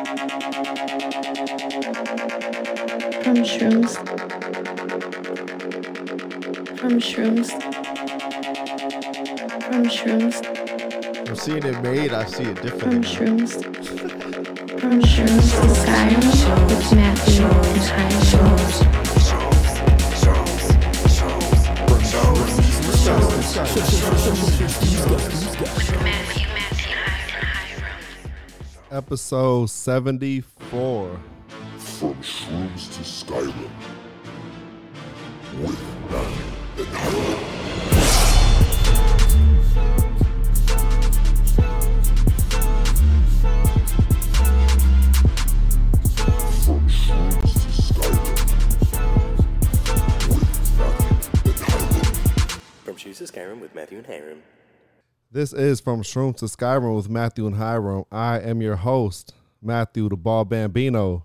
From shrooms. From shrooms. From shrooms. I'm seeing it made. I see it From shrooms. From shrooms to Skyrim with Matthew and Hiram. Episode 74. This is From Shroom to Skyrim with Matthew and Hiram. I am your host, Matthew the Ball Bambino.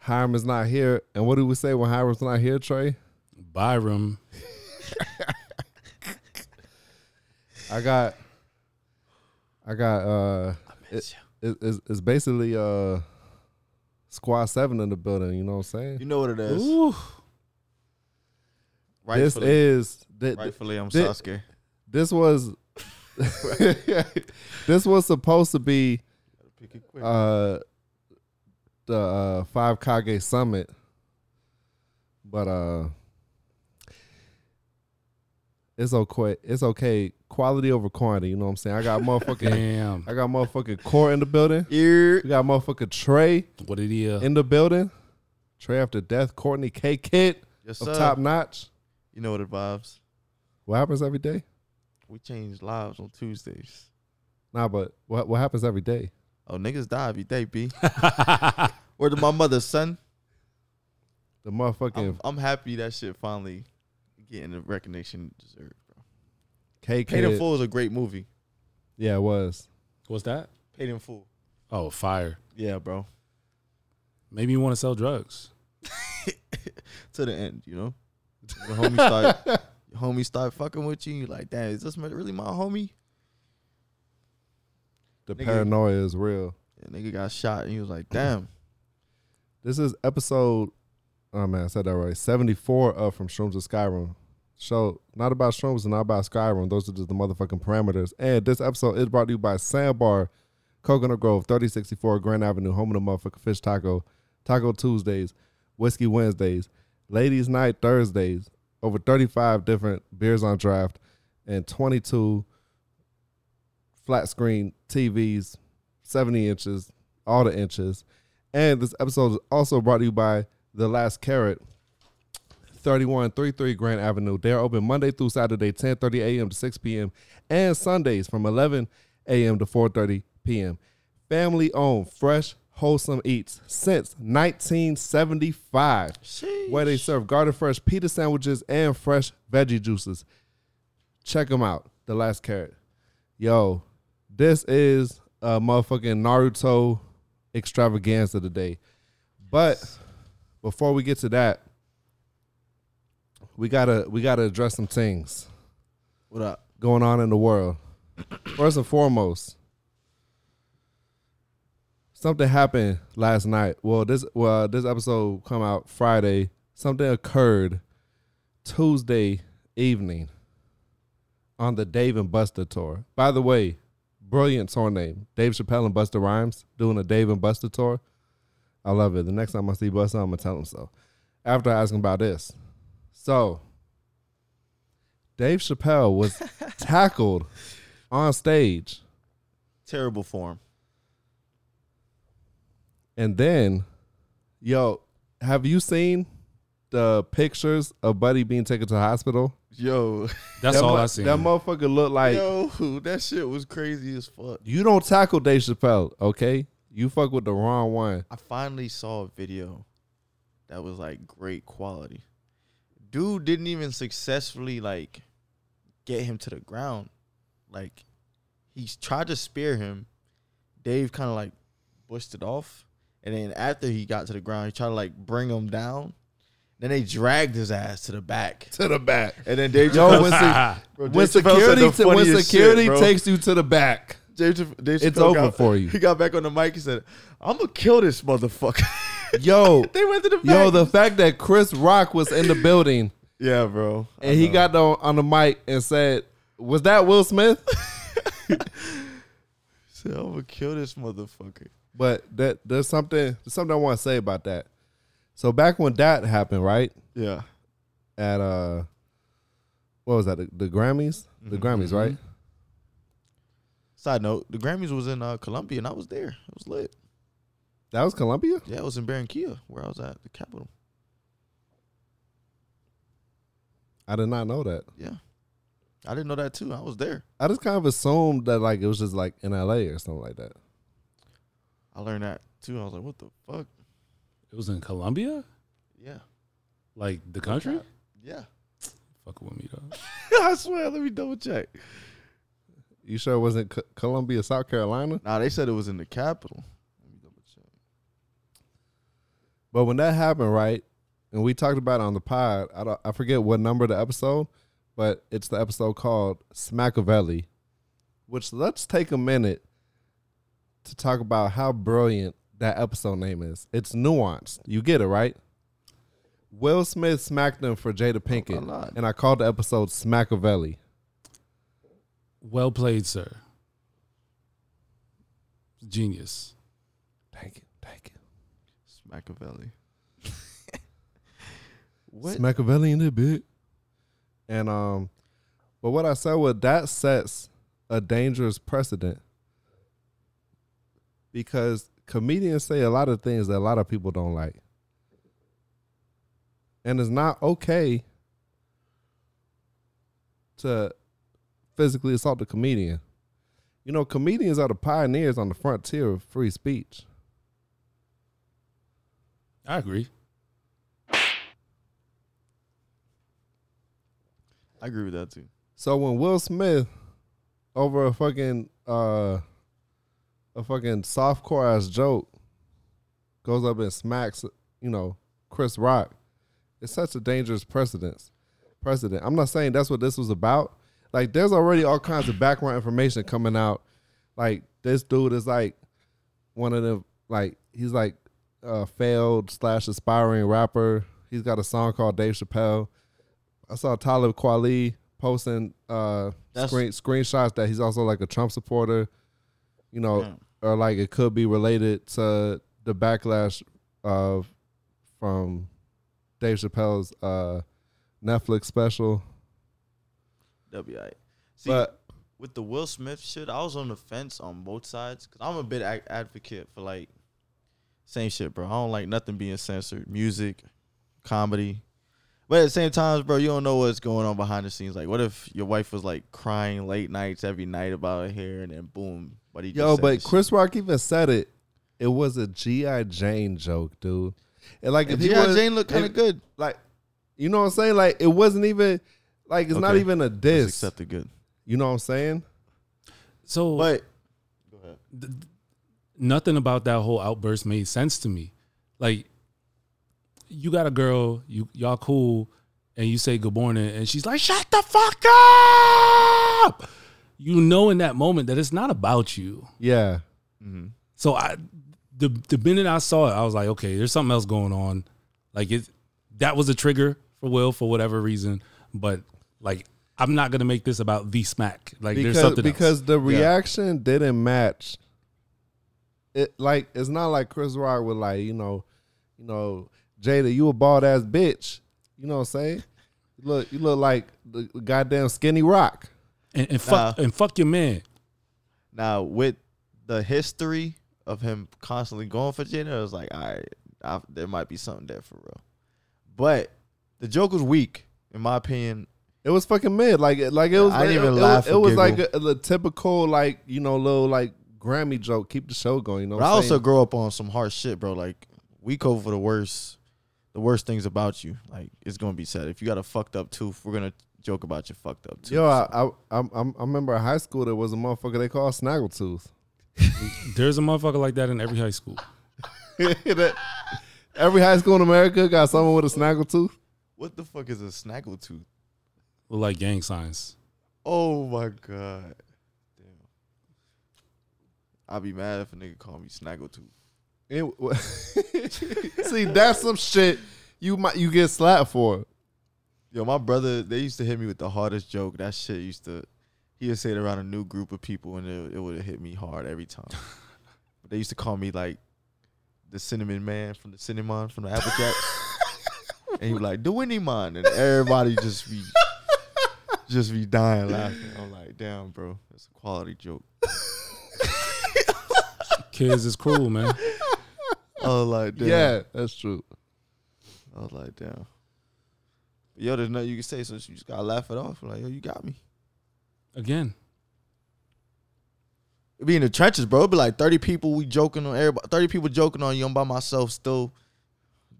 Hiram is not here. And what do we say when Hiram's not here, Trey? Byram. I got, I got, uh, it, it- it's, it's basically uh, Squad 7 in the building, you know what I'm saying? You know what it is. Ooh. This is, th- th- rightfully, I'm thi- Sasuke. This was, this was supposed to be it uh the uh five Kage summit. But uh it's okay. It's okay. Quality over quantity, you know what I'm saying? I got motherfucking Damn. I got motherfucking core in the building. We got motherfucking Trey What did he? Uh, in the building. Trey after death, Courtney K Kid Yes, sir. top notch. You know what it vibes. What happens every day? We change lives on Tuesdays. Nah, but what what happens every day? Oh, niggas die every day, B. Where to my mother's son. The motherfucking I'm, I'm happy that shit finally getting the recognition it deserved, bro. K Paid in Full is a great movie. Yeah, it was. What's that? Paid in Full. Oh, fire. Yeah, bro. Maybe you want to sell drugs. to the end, you know. The homie start, your homie start fucking with you. You like, damn, is this really my homie? The Nigga. paranoia is real. And nigga got shot, and he was like, damn. This is episode. Oh man, I said that right. Seventy four of from Shrooms to Skyrim. Show not about Shrooms and not about Skyrim. Those are just the motherfucking parameters. And this episode is brought to you by Sandbar, Coconut Grove, thirty sixty four Grand Avenue, home of the motherfucking fish taco, Taco Tuesdays, Whiskey Wednesdays, Ladies Night Thursdays. Over thirty five different beers on draft, and twenty two flat screen TVs, seventy inches, all the inches. And this episode is also brought to you by The Last Carrot, 3133 Grand Avenue. They're open Monday through Saturday, 10:30 a.m. to 6 p.m. and Sundays from 11 a.m. to 4:30 p.m. Family owned, fresh, wholesome eats since 1975, where they serve garden fresh pita sandwiches and fresh veggie juices. Check them out. The Last Carrot. Yo, this is a motherfucking Naruto extravaganza today. But before we get to that, we gotta we gotta address some things What up? going on in the world. First and foremost, something happened last night. Well, this well this episode come out Friday. Something occurred Tuesday evening on the Dave and Buster tour. By the way, brilliant tour name. Dave Chappelle and Busta Rhymes doing a Dave and Buster tour. I love it. The next time I see Buster, I'm gonna tell him so. After I ask him about this. So Dave Chappelle was tackled on stage. Terrible form. And then, yo, have you seen the pictures of Buddy being taken to the hospital? Yo, That's that all mo- I seen. That motherfucker looked like yo, that shit was crazy as fuck. you don't tackle Dave Chappelle, okay? You fuck with the wrong one. I finally saw a video that was like great quality. Dude didn't even successfully like get him to the ground. Like he tried to spear him. Dave kind of like pushed it off. And then after he got to the ground, he tried to like bring him down. Then they dragged his ass to the back. To the back. And then Dave Yo, Chappelle when, said- se- Bro, when Dave said security the t- when security shit, takes you to the back, Dave, Chapp- Dave It's Chappelle over got- for you. He got back on the mic. He said, "I'm gonna kill this motherfucker." Yo, they went to the back. yo, the fact that Chris Rock was in the building yeah, bro. and he got on, on the mic and said, "Was that Will Smith?" said, "I'm gonna kill this motherfucker." But that there's something there's something I want to say about that. So back when that happened, right Yeah, at uh, what was that? The, the Grammys, the Mhm. Grammys, right? Side note: the Grammys was in uh, Colombia, and I was there. It was lit. That was Colombia. Yeah, it was in Barranquilla, where I was at the capital. I did not know that. Yeah, I didn't know that too. I was there. I just kind of assumed that like it was just like in LA or something like that. I learned that too. I was like, "What the fuck?" It was in Colombia, Yeah, like the country. yeah. Fuck with me though. I swear. Let me double check. You sure it wasn't C- Columbia, South Carolina? Nah, they said it was in the capital. Let me double check. But when that happened, right, and we talked about it on the pod, I don't, I forget what number of the episode, but it's the episode called Smackavelli. Which let's take a minute to talk about how brilliant that episode name is. It's nuanced. You get it, right? Will Smith smacked him for Jada Pinkett, lied. and I called the episode Smackavelli. Well played, sir. Genius. Thank you, thank you. Machiavelli. what? Smackavelli in it, bit. And um, but what I said was that sets a dangerous precedent because comedians say a lot of things that a lot of people don't like, and it's not okay to physically assault a comedian. You know, comedians are the pioneers on the frontier of free speech. I agree. I agree with that too. So when Will Smith over a fucking uh a fucking softcore ass joke goes up and smacks, you know, Chris Rock, it's such a dangerous precedence. Precedent. I'm not saying that's what this was about. Like there's already all kinds of background information coming out. Like this dude is like one of the like he's like a failed slash aspiring rapper. He's got a song called Dave Chappelle. I saw Talib Kweli posting uh screen, screenshots that he's also like a Trump supporter. You know. Or like it could be related to the backlash of from Dave Chappelle's uh Netflix special. WI. See, But with the Will Smith shit, I was on the fence on both sides because I'm a big ad- advocate for like same shit, bro. I don't like nothing being censored, music, comedy. But at the same time, bro, you don't know what's going on behind the scenes. Like, what if your wife was like crying late nights every night about her hair, and then boom, but he yo, said but this shit. Chris Rock even said it. It was a GI Jane joke, dude. And like and if G.I. Jane looked kind of good. like you know what I'm saying? Like it wasn't even like it's not even a Let's diss. accept it good. You know what I'm saying? So But go ahead. th- nothing about that whole outburst made sense to me. Like, you got a girl, you y'all cool, and you say good morning, and she's like, "Shut the fuck up!" You know, in that moment, that it's not about you. Yeah. Mm-hmm. So I, the the minute I saw it, I was like, okay, there's something else going on. Like it, that was a trigger for Will for whatever reason. But like, I'm not gonna make this about the smack. Like there's something because else. the reaction didn't match. It like it's not like Chris Rock was like, you know, you know, Jada, you a bald ass bitch. You know what I'm saying? You look you look like the goddamn skinny rock. And, and fuck Nah. and fuck your man. Now with the history of him constantly going for Jada, I was like, all right, I, there might be something there for real. But the joke was weak, in my opinion. It was fucking mid. Like it like it was I didn't it, even it, laugh It, or was like giggle. a, a typical like, you know, little like Grammy joke. Keep the show going. You know But what I I'm also saying? grow up on some hard shit, bro. Like we go for the worst, the worst things about you. Like it's gonna be said. If you got a fucked up tooth, we're gonna joke about your fucked up tooth. Yo, I, I I I I remember in high school there was a motherfucker they called Snaggletooth. There's a motherfucker like that in every high school. That- Every high school in America got someone with a snaggletooth. what the fuck is a snaggle tooth? Look like gang signs. Oh my god. Damn. I'd be mad if a nigga called me Snaggletooth. It, see, that's some shit you might you get slapped for. Yo, my brother, they used to hit me with the hardest joke. That shit used to, he would say it around a new group of people, and it, it would hit me hard every time. but they used to call me like the cinnamon man from the cinnamon from the Apple Jacks, and he was like, "The Winnie man," and everybody just be, just be dying laughing. I'm like, "Damn, bro, that's a quality joke." Kids is cruel, man. I was like, "Damn." Yeah, that's true. I was like, "Damn." But yo, there's nothing you can say, so you just gotta laugh it off. Like, yo, you got me. Again, It be in the trenches, bro. It be like 30 people we joking on everybody. 30 people joking on you. I'm by myself still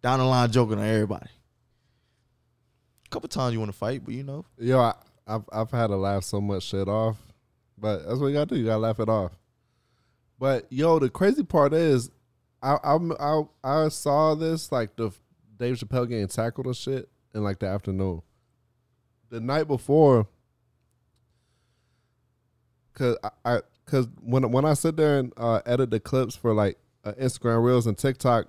down the line joking on everybody. A couple times you want to fight, but you know. Yo, I, I've I've had to laugh so much shit off, but that's what you gotta do. You gotta laugh it off. But yo, the crazy part is, I I I, I saw this like the Dave Chappelle getting tackled and shit in like the afternoon. The night before, cause I, I cause when when I sit there and uh, edit the clips for like uh, Instagram Reels and TikTok,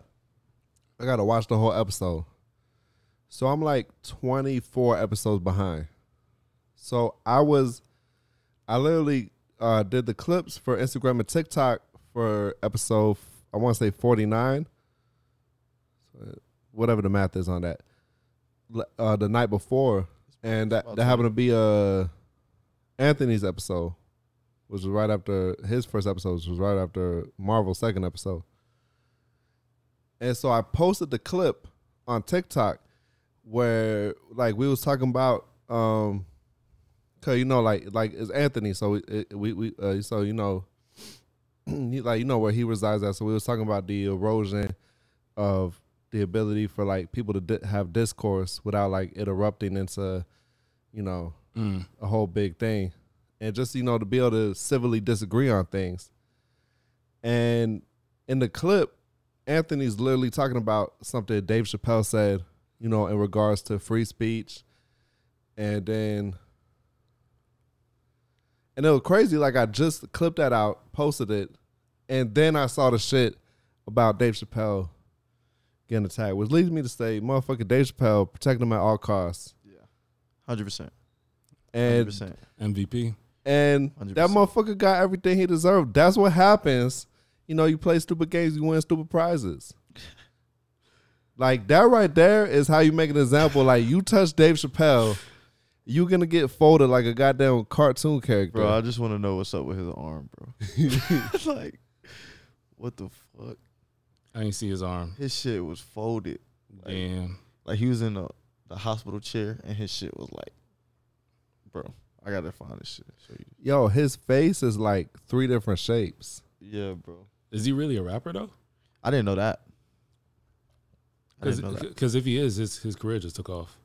I gotta watch the whole episode. So I'm like 24 episodes behind. So I was, I literally uh, did the clips for Instagram and TikTok for episode, I want to say 49, whatever the math is on that, uh, the night before. And that, that happened to be uh, Anthony's episode, which was right after his first episode, which was right after Marvel's second episode. And so I posted the clip on TikTok where like we was talking about um cause you know like like it's Anthony so we we, we uh, so you know like you know where he resides at so we was talking about the erosion of the ability for like people to di- have discourse without like interrupting into you know Mm. a whole big thing and just you know to be able to civilly disagree on things and in the clip Anthony's literally talking about something Dave Chappelle said you know, in regards to free speech. And then, and it was crazy. Like, I just clipped that out, posted it, and then I saw the shit about Dave Chappelle getting attacked, which leads me to say, motherfucker, Dave Chappelle, protect him at all costs. Yeah, 100%. And 100%. MVP. and 100%. that motherfucker got everything he deserved. That's what happens. You know, you play stupid games, you win stupid prizes. like that right there is how you make an example. Like you touch Dave Chappelle, you gonna get folded like a goddamn cartoon character. Bro, I just want to know what's up with his arm, bro. like, what the fuck? I didn't see his arm. His shit was folded. Like, Damn. like he was in the, the hospital chair and his shit was like, bro, I gotta find this shit. Show you. Yo, his face is like three different shapes. Yeah, bro. Is he really a rapper though? I didn't know that. I didn't know that. Because if he is, his his career just took off.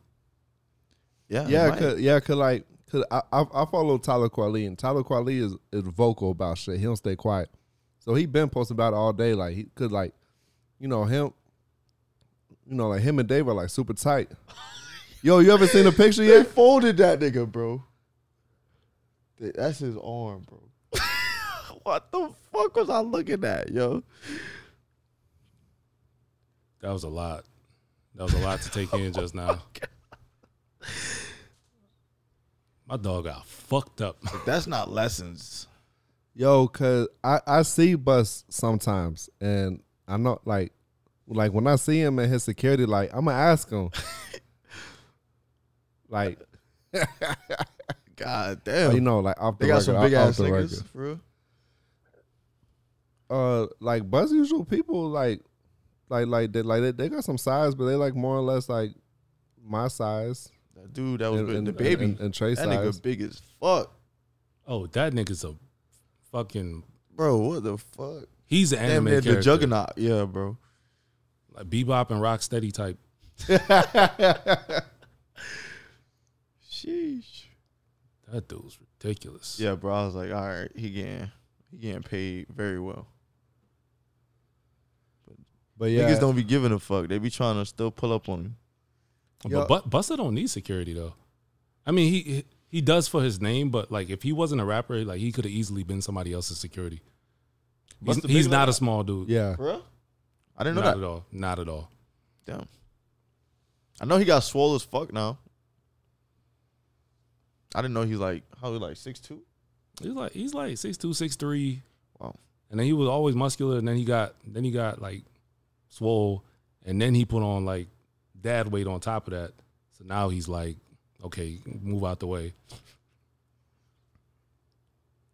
Yeah, Yeah, cause yeah, cause like, cause I, I I follow Talib Kweli and Talib Kweli is is vocal about shit. He don't stay quiet, so he been posting about it all day. Like he could like, you know him, you know like him and Dave are like super tight. Yo, you ever seen a picture They yet? folded that nigga, bro. That's his arm, bro. what the fuck was I looking at, yo? That was a lot. That was a lot to take in just now. Oh, My dog got fucked up. That's not lessons. Yo, cause I I see Bus sometimes, and I know like like when I see him in his security, like I'm gonna ask him, like God damn. you know like off the they got record, some off- big off ass the niggas, record. for real. uh like buzz usual people like like like they like they, they got some size but they like more or less like my size That dude that was and, big- and- the baby. and, and Trey that size nigga big as fuck, Oh, that nigga's a fucking. bro. What the fuck? He's an Damn anime near the juggernaut. Yeah, bro. like Bebop and Rocksteady type. Sheesh. That dude's ridiculous. Yeah, bro. I was like, all right, he getting he getting paid very well. but yeah Niggas don't be giving a fuck. They be trying to still pull up on him. Yo- But Bu- Busta don't need security though. I mean, he he does for his name, but like if he wasn't a rapper, like he could have easily been somebody else's security. He's, Buster he's bigger not than a that? small dude. Yeah. For real? I didn't know not that. at all. Not at all. Damn. I know he got swole as fuck now. I didn't know he's like how he like six two. He's like he's like six two, six three. Wow. And then he was always muscular, and then he got then he got like swole, and then he put on like dad weight on top of that. So now he's like, okay, move out the way.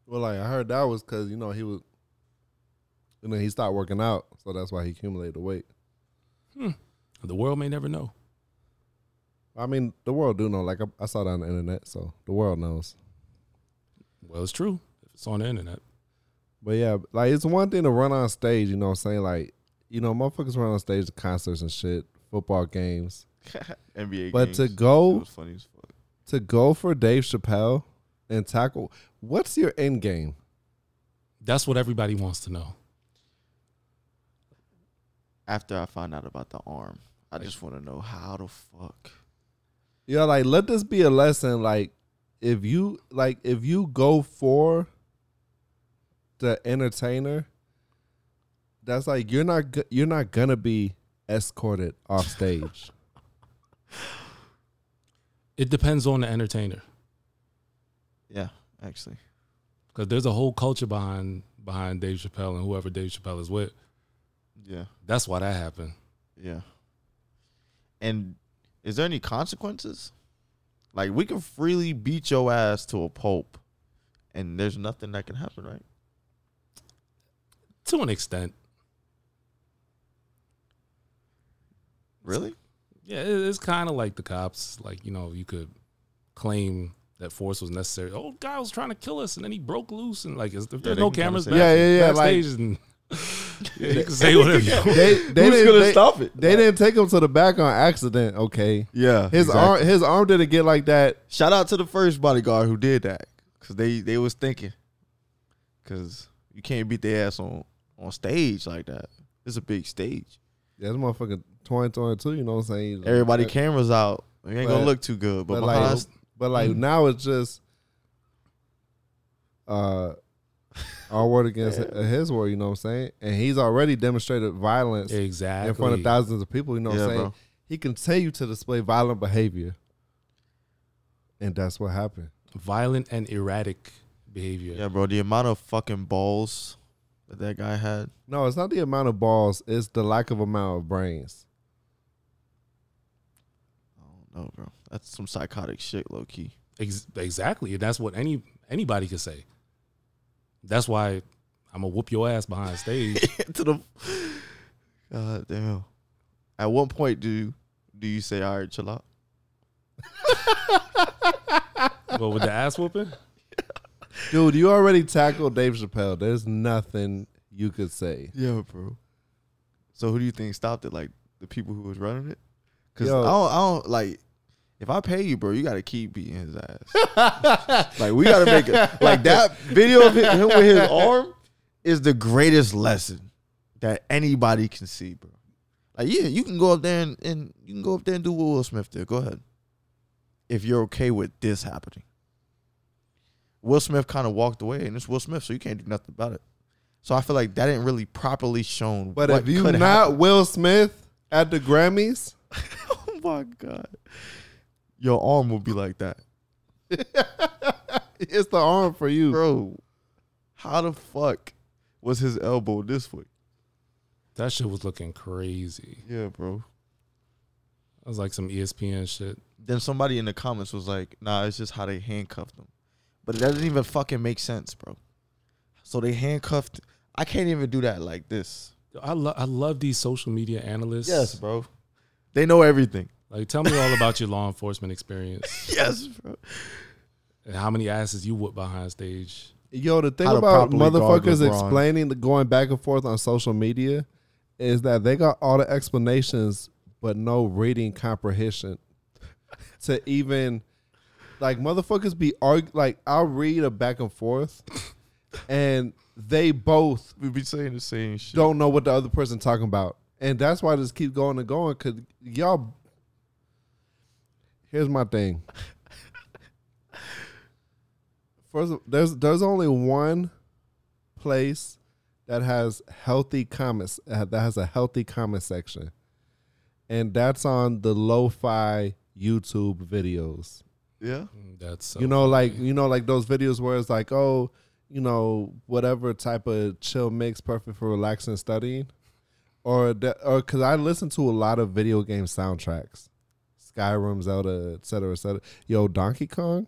Well, like I heard that was because you know he was, you then he stopped working out, so that's why he accumulated the weight. Hmm. The world may never know. I mean, the world do know. Like I, I saw that on the internet, so the world knows. Well, it's true. If it's on the internet. But yeah, like it's one thing to run on stage, you know what I'm saying? Like, you know, motherfuckers run on stage to concerts and shit, football games. NBA. But games. to it go was funny as fuck. to go for Dave Chappelle and tackle what's your end game? That's what everybody wants to know. After I find out about the arm, I just want to know how the fuck. Yeah, like let this be a lesson. Like if you like if you go for the entertainer, that's like you're not you're not gonna be escorted off stage. It depends on the entertainer Yeah, actually. because there's a whole culture behind behind Dave Chappelle and whoever Dave Chappelle is with. Yeah, That's why that happened. yeah. And is there any consequences? Like we can freely beat your ass to a pulp, and there's nothing that can happen, right? To an extent. Really? Yeah, it's kind of like the cops. Like, you know, you could claim that force was necessary. Oh, guy was trying to kill us, and then he broke loose, and like, if there's they no cameras, back. Yeah, yeah, yeah, backstage, and yeah, say whatever. They they Who's didn't, gonna they, stop it? They didn't take him to the back on accident. Okay, Yeah. his exactly. arm his arm didn't get like that. Shout out to the first bodyguard who did that, cause they they was thinking, cause you can't beat their ass on on stage like that. It's a big stage. Yeah, this twenty two. You know what I'm saying? Everybody But- cameras out. It ain't gonna look too good. But, but like, but like now it's just uh our word against his word. You know what I'm saying? And he's already demonstrated violence Exactly. in front of thousands of people. You know what Yeah, I'm saying? bro. He continue to display violent behavior, and that's what happened. Violent and erratic behavior. yeah, bro, the amount of fucking balls that that guy had. No, it's not the amount of balls; it's the lack of amount of brains. I don't know, bro. That's some psychotic shit, low key. Ex- exactly. And that's what any anybody could say. That's why I'm gonna whoop your ass behind stage. to the God damn. At what point do do you say, all right, chill out? but with the ass whooping, Dude, you already tackled Dave Chappelle. There's nothing you could say. Yeah, bro. So who do you think stopped it? Like the people who was running it? Because I don't, I don't like. If I pay you, bro, you got to keep beating his ass. like we got to make it. Like that video of him with his arm is the greatest lesson that anybody can see, bro. Like yeah, you can go up there and, and you can go up there and do what Will Smith did. Go ahead. If you're okay with this happening. Will Smith kind of walked away, and it's Will Smith, so you can't do nothing about it. So I feel like that didn't really properly shown. But if you could not happen. Will Smith at the Grammys, oh my god, your arm will be like that, it's the arm for you. bro. How the fuck was his elbow this way? that shit was looking crazy. Yeah, bro. That was like some ESPN shit. Then somebody in the comments was like, "Nah, it's just how they handcuffed him," but it doesn't even fucking make sense, bro. So they handcuffed. I can't even do that like this. I love I love these social media analysts. Yes, bro. They know everything. Like tell me all about your law enforcement experience Yes, bro. and how many asses you whoop behind stage. Yo, the thing How to about properly guard motherfuckers LeBron. explaining the going back and forth on social media is that they got all the explanations but no reading comprehension to even like motherfuckers be argue like I'll read a back and forth and they both We be saying the same shit. don't know what the other person talking about. And that's why I just keep going and going cuz y'all Here's my thing. First, of- there's there's only one place that has healthy comments uh, that has a healthy comment section, and that's on the lo-fi YouTube videos. Yeah. That's so you know, like you know, like those videos where it's like, oh, you know, whatever type of chill mix, perfect for relaxing studying, or that, or because I listen to a lot of video game soundtracks, Skyrim, Zelda, et cetera, et cetera. Yo, Donkey Kong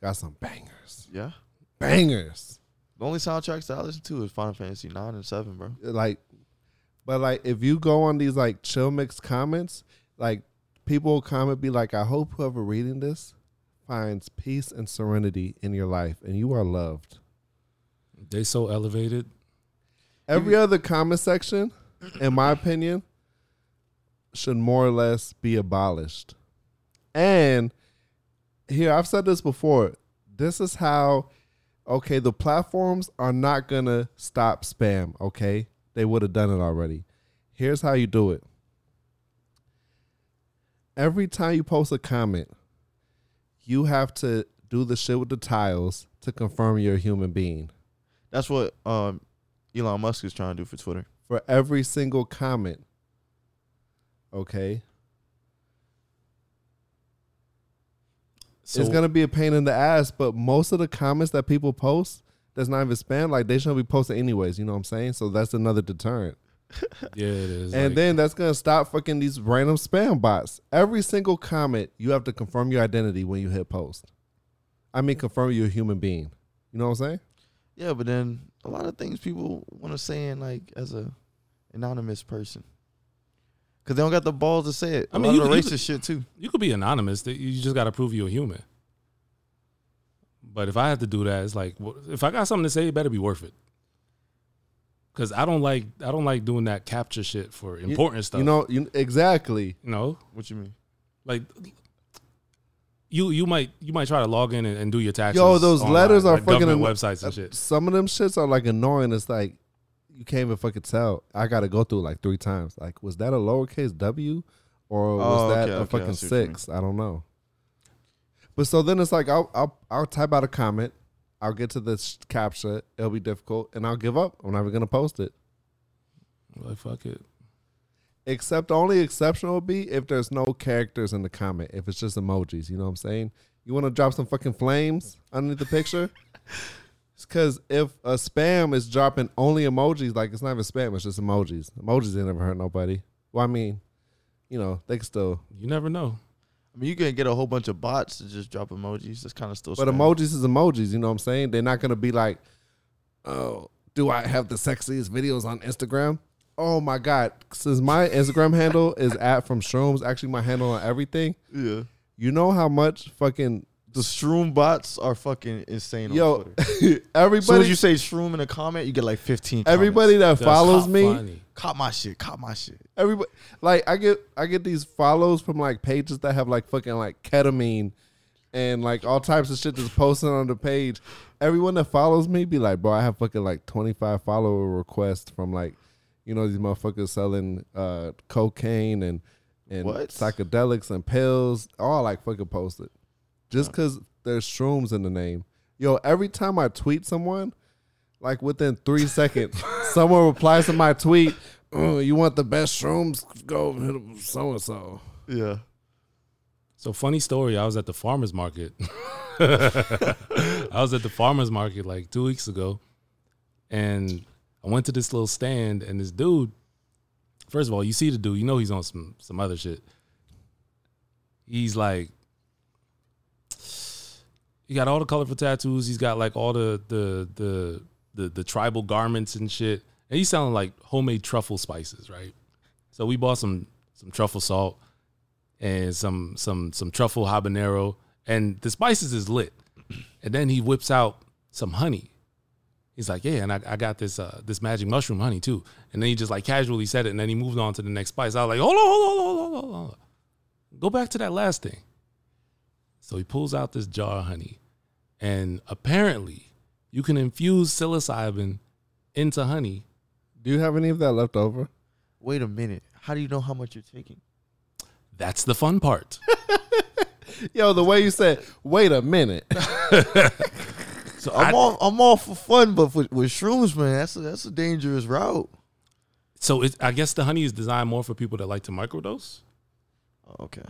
got some bangers, Yeah. bangers. The only soundtracks that I listen to is Final Fantasy nine and seven, bro. Uh, like but like if you go on these like chill mix comments like people will comment be like i hope whoever reading this finds peace and serenity in your life and you are loved they so elevated. every other comment section in my opinion should more or less be abolished and here i've said this before this is how okay the platforms are not gonna stop spam okay they would have done it already here's how you do it every time you post a comment you have to do the shit with the tiles to confirm you're a human being That's what um Elon Musk is trying to do for Twitter. for every single comment. Okay. So it's gonna be a pain in the ass, but most of the comments that people post that's not even spam, like they shouldn't be posted anyways, you know what I'm saying? So that's another deterrent. yeah, it is. and like- then that's gonna stop fucking these random spam bots. Every single comment, you have to confirm your identity when you hit post. I mean confirm you're a human being. You know what I'm saying? Yeah, but then a lot of things people want to say in like as a anonymous person. Cause they don't got the balls to say it. I mean, you the could- racist you shit too. you could be anonymous. You just got to prove you're a human. But if I have to do that, it's like if I got something to say, it better be worth it. Cause I don't like I don't like doing that CAPTCHA shit for important stuff. You know, you exactly. you know, What you mean? like you you might you might try to log in and, and do your taxes. Yo, those online, letters are like fucking websites and uh, shit. Some of them shits are like annoying. It's like you can't even fucking tell. I got to go through like three times. Like, was that a lowercase W or oh, was Oh, that okay, a okay, fucking see what you mean. six? I don't know. But so then it's like I'll I'll I'll type out a comment. I'll get to this CAPTCHA. It'll be difficult, and I'll give up. I'm never gonna post it. Like fuck it. Except the only exception will be if there's no characters in the comment. If it's just emojis, you know what I'm saying? You want to drop some fucking flames underneath the picture? It's because if a spam is dropping only emojis, like it's not even spam, it's just emojis. Emojis ain't never hurt nobody. Well, I mean, you know, they can still. You never know. I mean, you can get a whole bunch of bots to just drop emojis. That's kind of still. But spam. emojis is emojis, you know what I'm saying? They're not gonna be like, oh, do I have the sexiest videos on Instagram? Oh my god! Since my Instagram handle is at from shrooms, actually my handle on everything. Yeah. You know how much fucking The shroom bots are fucking insane. On yo Twitter. As soon everybody as you say shroom in a comment, you get like 15. everybody that That's follows me funny. caught my shit. Caught my shit. everybody like I get I get these follows from like pages that have like fucking like ketamine and like all types of shit that's posted on the page. Everyone that follows me be like, bro, I have fucking like 25 follower requests from like, you know, these motherfuckers selling uh cocaine and and What? psychedelics and pills, all like fucking posted. Just cause there's shrooms in the name. Yo, every time I tweet someone, like within three seconds, someone replies to my tweet, oh, you want the best shrooms? Go hit so and so. Yeah. So funny story. I was at the farmers market. I was at the farmers market like two weeks ago, and I went to this little stand, and this dude. First of all, you see the dude, you know he's on some some other shit. He's like, he got all the colorful tattoos. He's got like all the the the the, the tribal garments and shit, and he's selling like homemade truffle spices, right? So we bought some some truffle salt and some some some truffle habanero, and the spices is lit. And then he whips out some honey. He's like, yeah, and I, I got this uh, this magic mushroom honey too. And then he just like casually said it, and then he moved on to the next spice. I was like, hold on, hold on, hold on, hold on, hold on. Go back to that last thing. So he pulls out this jar of honey, and apparently you can infuse psilocybin into honey. Do you have any of that left over? Wait a minute. How do you know how much you're taking? That's the fun part. Yo, the way you said, wait a minute. So I'm I, all I'm all for fun, but with, with shrooms, man, that's a, that's a dangerous route. so it, I guess the honey is designed more for people that like to microdose. Oh, okay.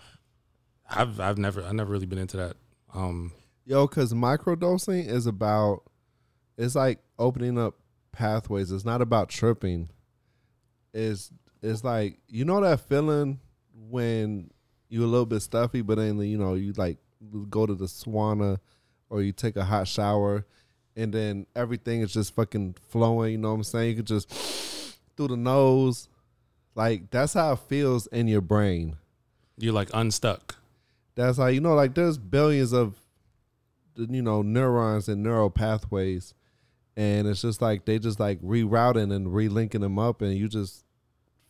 I've I've never I've never really been into that. Um, Yo, because microdosing is about, it's like opening up pathways. It's not about tripping. It's it's like you know that feeling when you're a little bit stuffy, but then you know you like go to the sauna or you take a hot shower, and then everything is just fucking flowing. You know what I'm saying? You could just through the nose, like that's how it feels in your brain. you're like unstuck. That's how you know, like there's billions of, you know, neurons and neural pathways, and it's just like they just like rerouting and relinking them up, and you just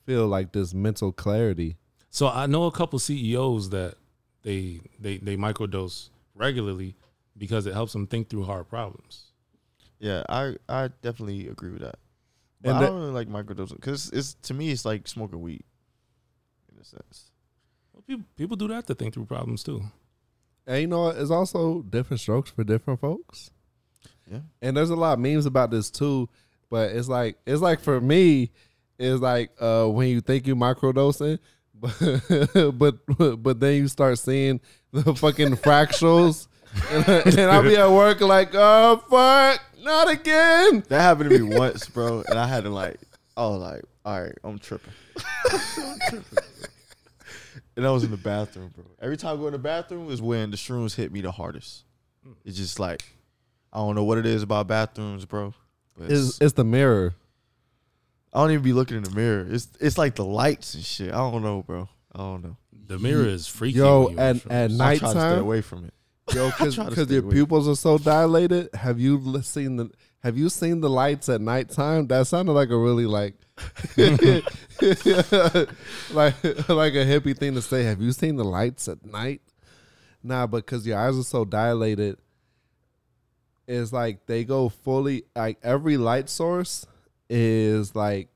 feel like this mental clarity. So I know a couple CEOs that they they they microdose regularly because it helps them think through hard problems. Yeah, I I definitely agree with that. But And I the- don't really like microdosing because it's to me it's like smoking weed, in a sense. Well, people people do that to think through problems too. And you know, it's also different strokes for different folks. Yeah. And there's a lot of memes about this too, but it's like it's like for me, it's like uh when you think you microdosing, but but but then you start seeing the fucking fractals, and, and I'll be at work like, oh fuck, not again. That happened to me once, bro, and I had to like, oh, like, all right, I'm tripping. and I was in the bathroom, bro. Every time I go in the bathroom is when the shrooms hit me the hardest. Mm. It's just like, I don't know what it is about bathrooms, bro. But It's it's the mirror. I don't even be looking in the mirror. It's it's like the lights and shit. I don't know, bro. I don't know. The mirror is freaky. Yo, when you're at shrooms. at I try to stay nighttime, away from it. Yo, because try to stay your away. pupils are so dilated. Have you li- seen the Have you seen the lights at nighttime? That sounded like a really like, like like a hippie thing to say. Have you seen the lights at night? Nah, because your eyes are so dilated. It's like they go fully like every light source is like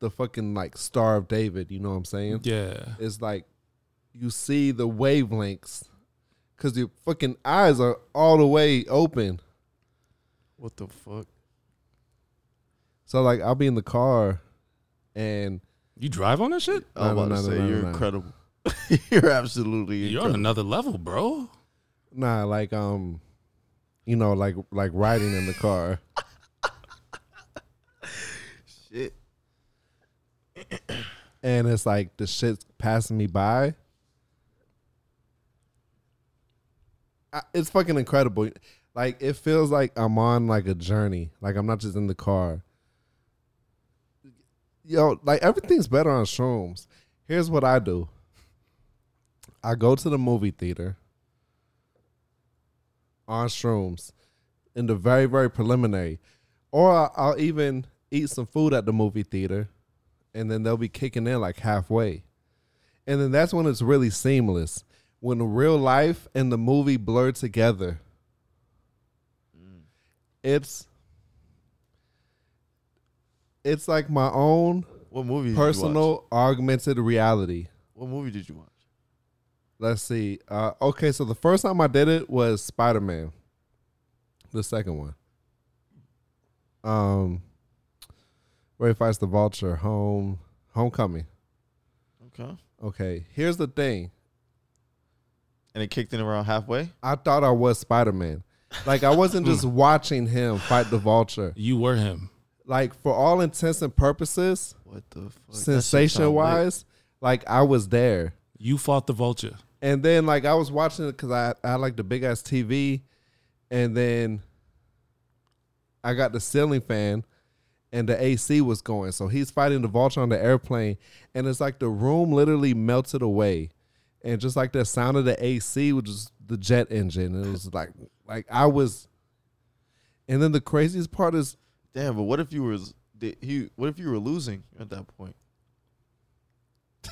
the fucking like Star of David. You know what I'm saying? yeah, It's like you see the wavelengths because your fucking eyes are all the way open. What the fuck? So like I'll be in the car and you drive on that shit. I'm No, about no, to no, say no, you're no. incredible. you're absolutely You're on incredible. another level, bro. nah like um you know like like riding in the car. Shit. and it's like the shit's passing me by. I, it's fucking incredible. Like it feels like I'm on like a journey. Like I'm not just in the car. Yo, like everything's better on shrooms. Here's what I do. I go to the movie theater on shrooms in the very very preliminary, or I'll even eat some food at the movie theater and then they'll be kicking in like halfway. And then that's when it's really seamless. When real life and the movie blur together. It's it's like my own What movie? Did You watch? personal augmented reality. What movie did you watch? Let's see. Uh, okay, so the first time I did it was Spider Man. The second one. Um where he fights the vulture, home homecoming. Okay. Okay, here's the thing. And it kicked in around halfway. I thought I was Spider Man. Like I wasn't hmm. just watching him fight the vulture. You were him. Like for all intents and purposes, What the fuck? Sensation wise, like I was there. You fought the vulture. And then like I was watching it because I, I had like the big ass TV, and then I got the ceiling fan, and the AC was going. So he's fighting the vulture on the airplane, and it's like the room literally melted away, and just like the sound of the AC, which is the jet engine, it was like like I was. And then the craziest part is Damn, but what if you were did he? What if you were losing at that point?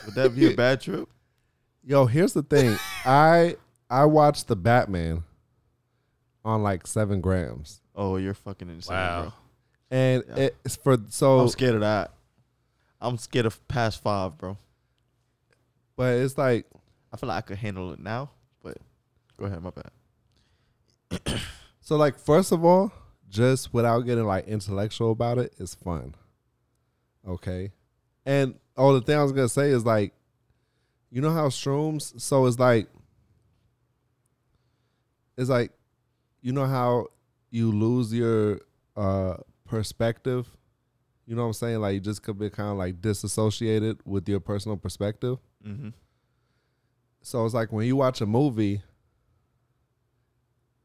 Would that be a bad trip? Yo, here's the thing. I I watched the Batman on like seven grams, Oh, you're fucking insane, Wow. and Yeah. it's for so. I'm scared of that. I'm scared of past five, bro. But it's like I feel like I could handle it now, but go ahead, my bad. So like first of all, just without getting like intellectual about it, it's fun. Okay. And oh the thing I was gonna say is like, you know how shrooms, so it's like it's like you know how you lose your uh perspective? You know what I'm saying? Like you just could be kind of like disassociated with your personal perspective. Mm-hmm. So it's like when you watch a movie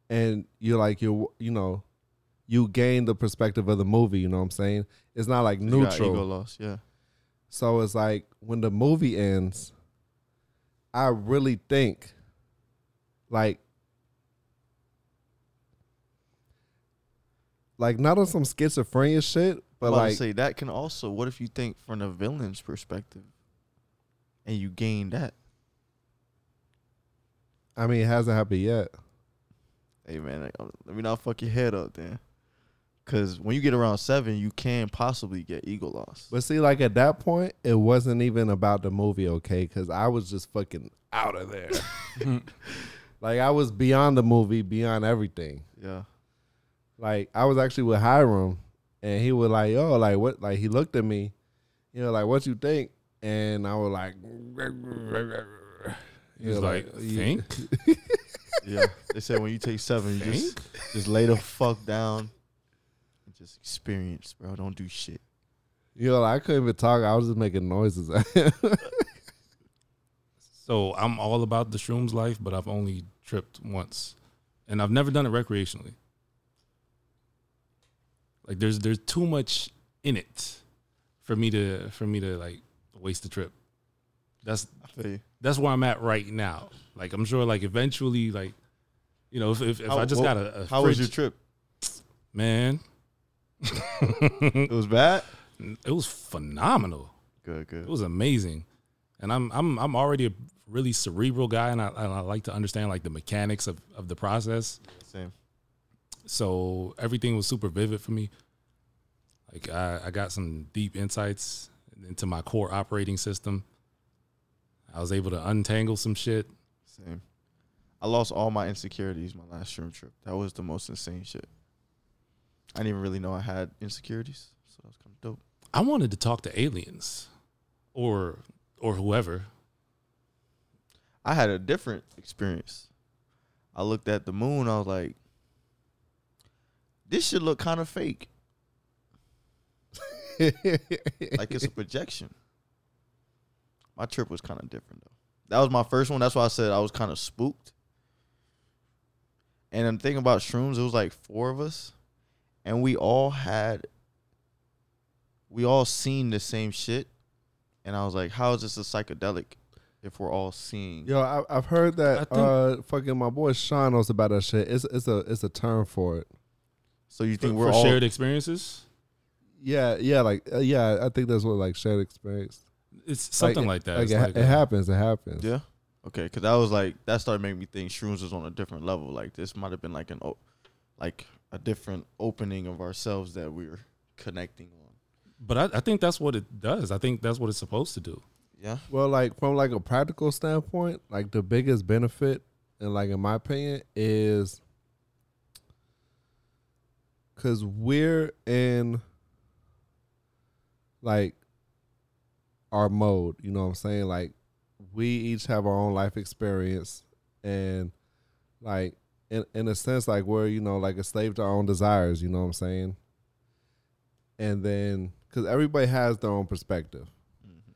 and you're like you you know you gain the perspective of the movie, you know what I'm saying? It's not like Ego neutral. loss. Yeah. So it's like when the movie ends, I really think like like not on some schizophrenia shit, but like, like say that can also. What if you think from the villain's perspective, and you gain that? I mean it hasn't happened yet. Hey man, like, um, let me not fuck your head up then. Cause when you get around seven, you can possibly get ego loss. But see, like at that point, it wasn't even about the movie, okay? Because I was just fucking out of there. like I was beyond the movie, beyond everything. Yeah. Like I was actually with Hiram, and he was like, "Yo, like what?" Like he looked at me, you know, like what you think? And I was like, He was like, think? Yeah. they said when you take seven, you just just lay the fuck down and just experience, bro. Don't do shit. You know, I couldn't even talk. I was just making noises. So I'm all about the shrooms life, but I've only tripped once, and I've never done it recreationally. Like there's there's too much in it for me to for me to like waste the trip. That's I feel you. That's where I'm at right now. Like I'm sure like eventually like you know if if, if How- I just what- got a, a How was your trip? man, It was bad. it was phenomenal. Good, good. It was amazing, and I'm I'm I'm already a really cerebral guy, and I, and I like to understand like the mechanics of of the process. Same. So everything was super vivid for me. Like I, I got some deep insights into my core operating system. I was able to untangle some shit. Same. I lost all my insecurities my last shroom trip. That was the most insane shit. I didn't even really know I had insecurities, so that was kind of dope. I wanted to talk to aliens, or or whoever. I had a different experience. I looked at the moon. I was like, "This should look kind of fake, like it's a projection." My trip was kind of different though. That was my first one. That's why I said I was kind of spooked. And the thing about shrooms, it was like four of us, and we all had, we all seen the same shit. And I was like, "How is this a psychedelic if we're all seeing?" Yo, I, I've heard that. think- uh, fucking my boy Sean knows about that shit. It's it's a it's a term for it. So you For, think we're for all shared experiences. Yeah, yeah, like uh, yeah. I think that's what like shared experience. It's something like, that. Like, it, like it a- happens. It happens. Yeah. Okay, because that was like that started making me think shrooms was on a different level. Like this might have been like an o- like a different opening of ourselves that we are connecting on. But I, I think that's what it does. I think that's what it's supposed to do. Yeah. Well, like from like a practical standpoint, like the biggest benefit, and like in my opinion, is because we're in like our mode. You know what I'm saying? Like we each have our own life experience, and like in in a sense, like we're you know like a slave to our own desires. You know what I'm saying? And then because everybody has their own perspective. Mm-hmm.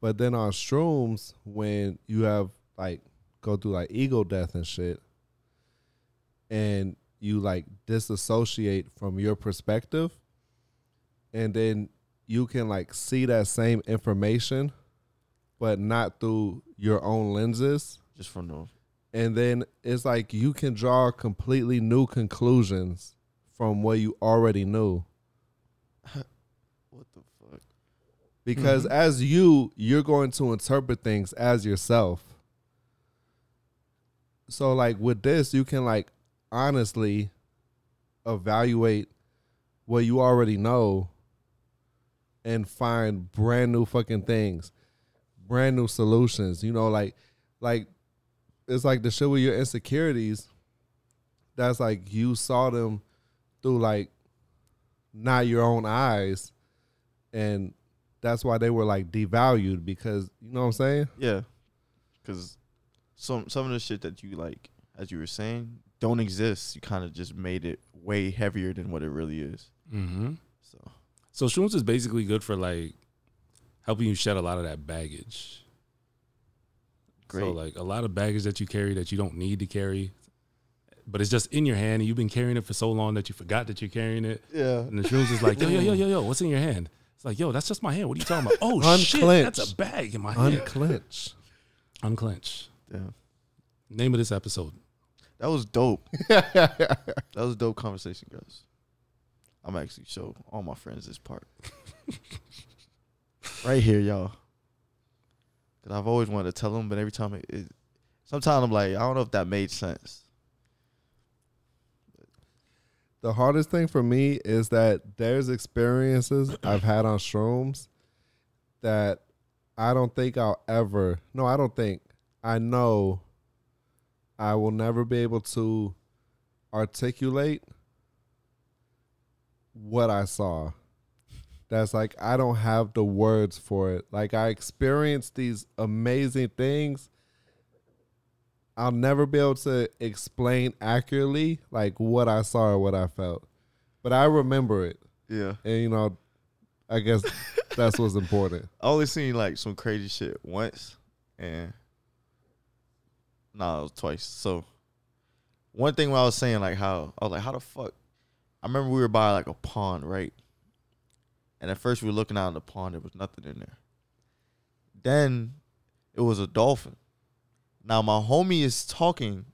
But then on shrooms, when you have like go through like ego death and shit, and you like disassociate from your perspective, and then you can like see that same information, but not through your own lenses. Just from the And then it's like you can draw completely new conclusions from what you already knew. what the fuck? because mm-hmm. as you you're going to interpret things as yourself so like with this you can like honestly evaluate what you already know and find brand new fucking things brand new solutions you know like like it's like the shit with your insecurities that's like you saw them through like not your own eyes, and that's why they were like devalued because you know what I'm saying. Yeah, because some some of the shit that you like, as you were saying, don't exist. You kind of just made it way heavier than what it really is. Mm-hmm. So So shrooms is basically good for like helping you shed a lot of that baggage. great. So like a lot of baggage that you carry that you don't need to carry, but it's just in your hand and you've been carrying it for so long that you forgot that you're carrying it. yeah, And the shrooms is like, yo, yo, yo, yo, yo, what's in your hand? It's like, yo, that's just my hand. What are you talking about? Oh shit, that's a bag in my hand. Unclench. Unclench. yeah. Name of this episode. That was dope. that was a dope conversation, guys. I'm actually show all my friends this part. right here, y'all. Cause I've always wanted to tell them, but every time it, it sometimes I'm like, I don't know if that made sense. The hardest thing for me is that there's experiences I've had on shrooms that I don't think I'll ever. No, I don't think. I know I will never be able to articulate what I saw. That's like I don't have the words for it. Like I experienced these amazing things. I'll never be able to explain accurately like what I saw or what I felt. But I remember it. Yeah. And you know, I guess that's what's important. I only seen like some crazy shit once, and nah, it was twice. So one thing when I was saying like how I was like, how the fuck? I remember we were by like a pond, right? And at first we were looking out in the pond, there was nothing in there. Then it was a dolphin. Now my homie is talking.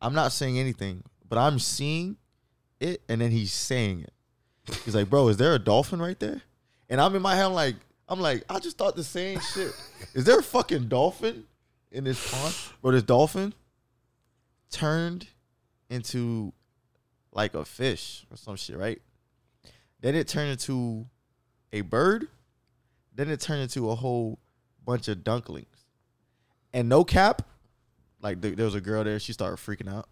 I'm not saying anything, but I'm seeing it, and then he's saying it. He's like, "Bro, is there a dolphin right there?" And I'm in my head, I'm like, I'm like, I just thought the same shit. Is there a fucking dolphin in this pond? Bro, this dolphin turned into like a fish or some shit, right? Then it turned into a bird. Then it turned into a whole bunch of dunklings. And no cap, like there, there was a girl there. She started freaking out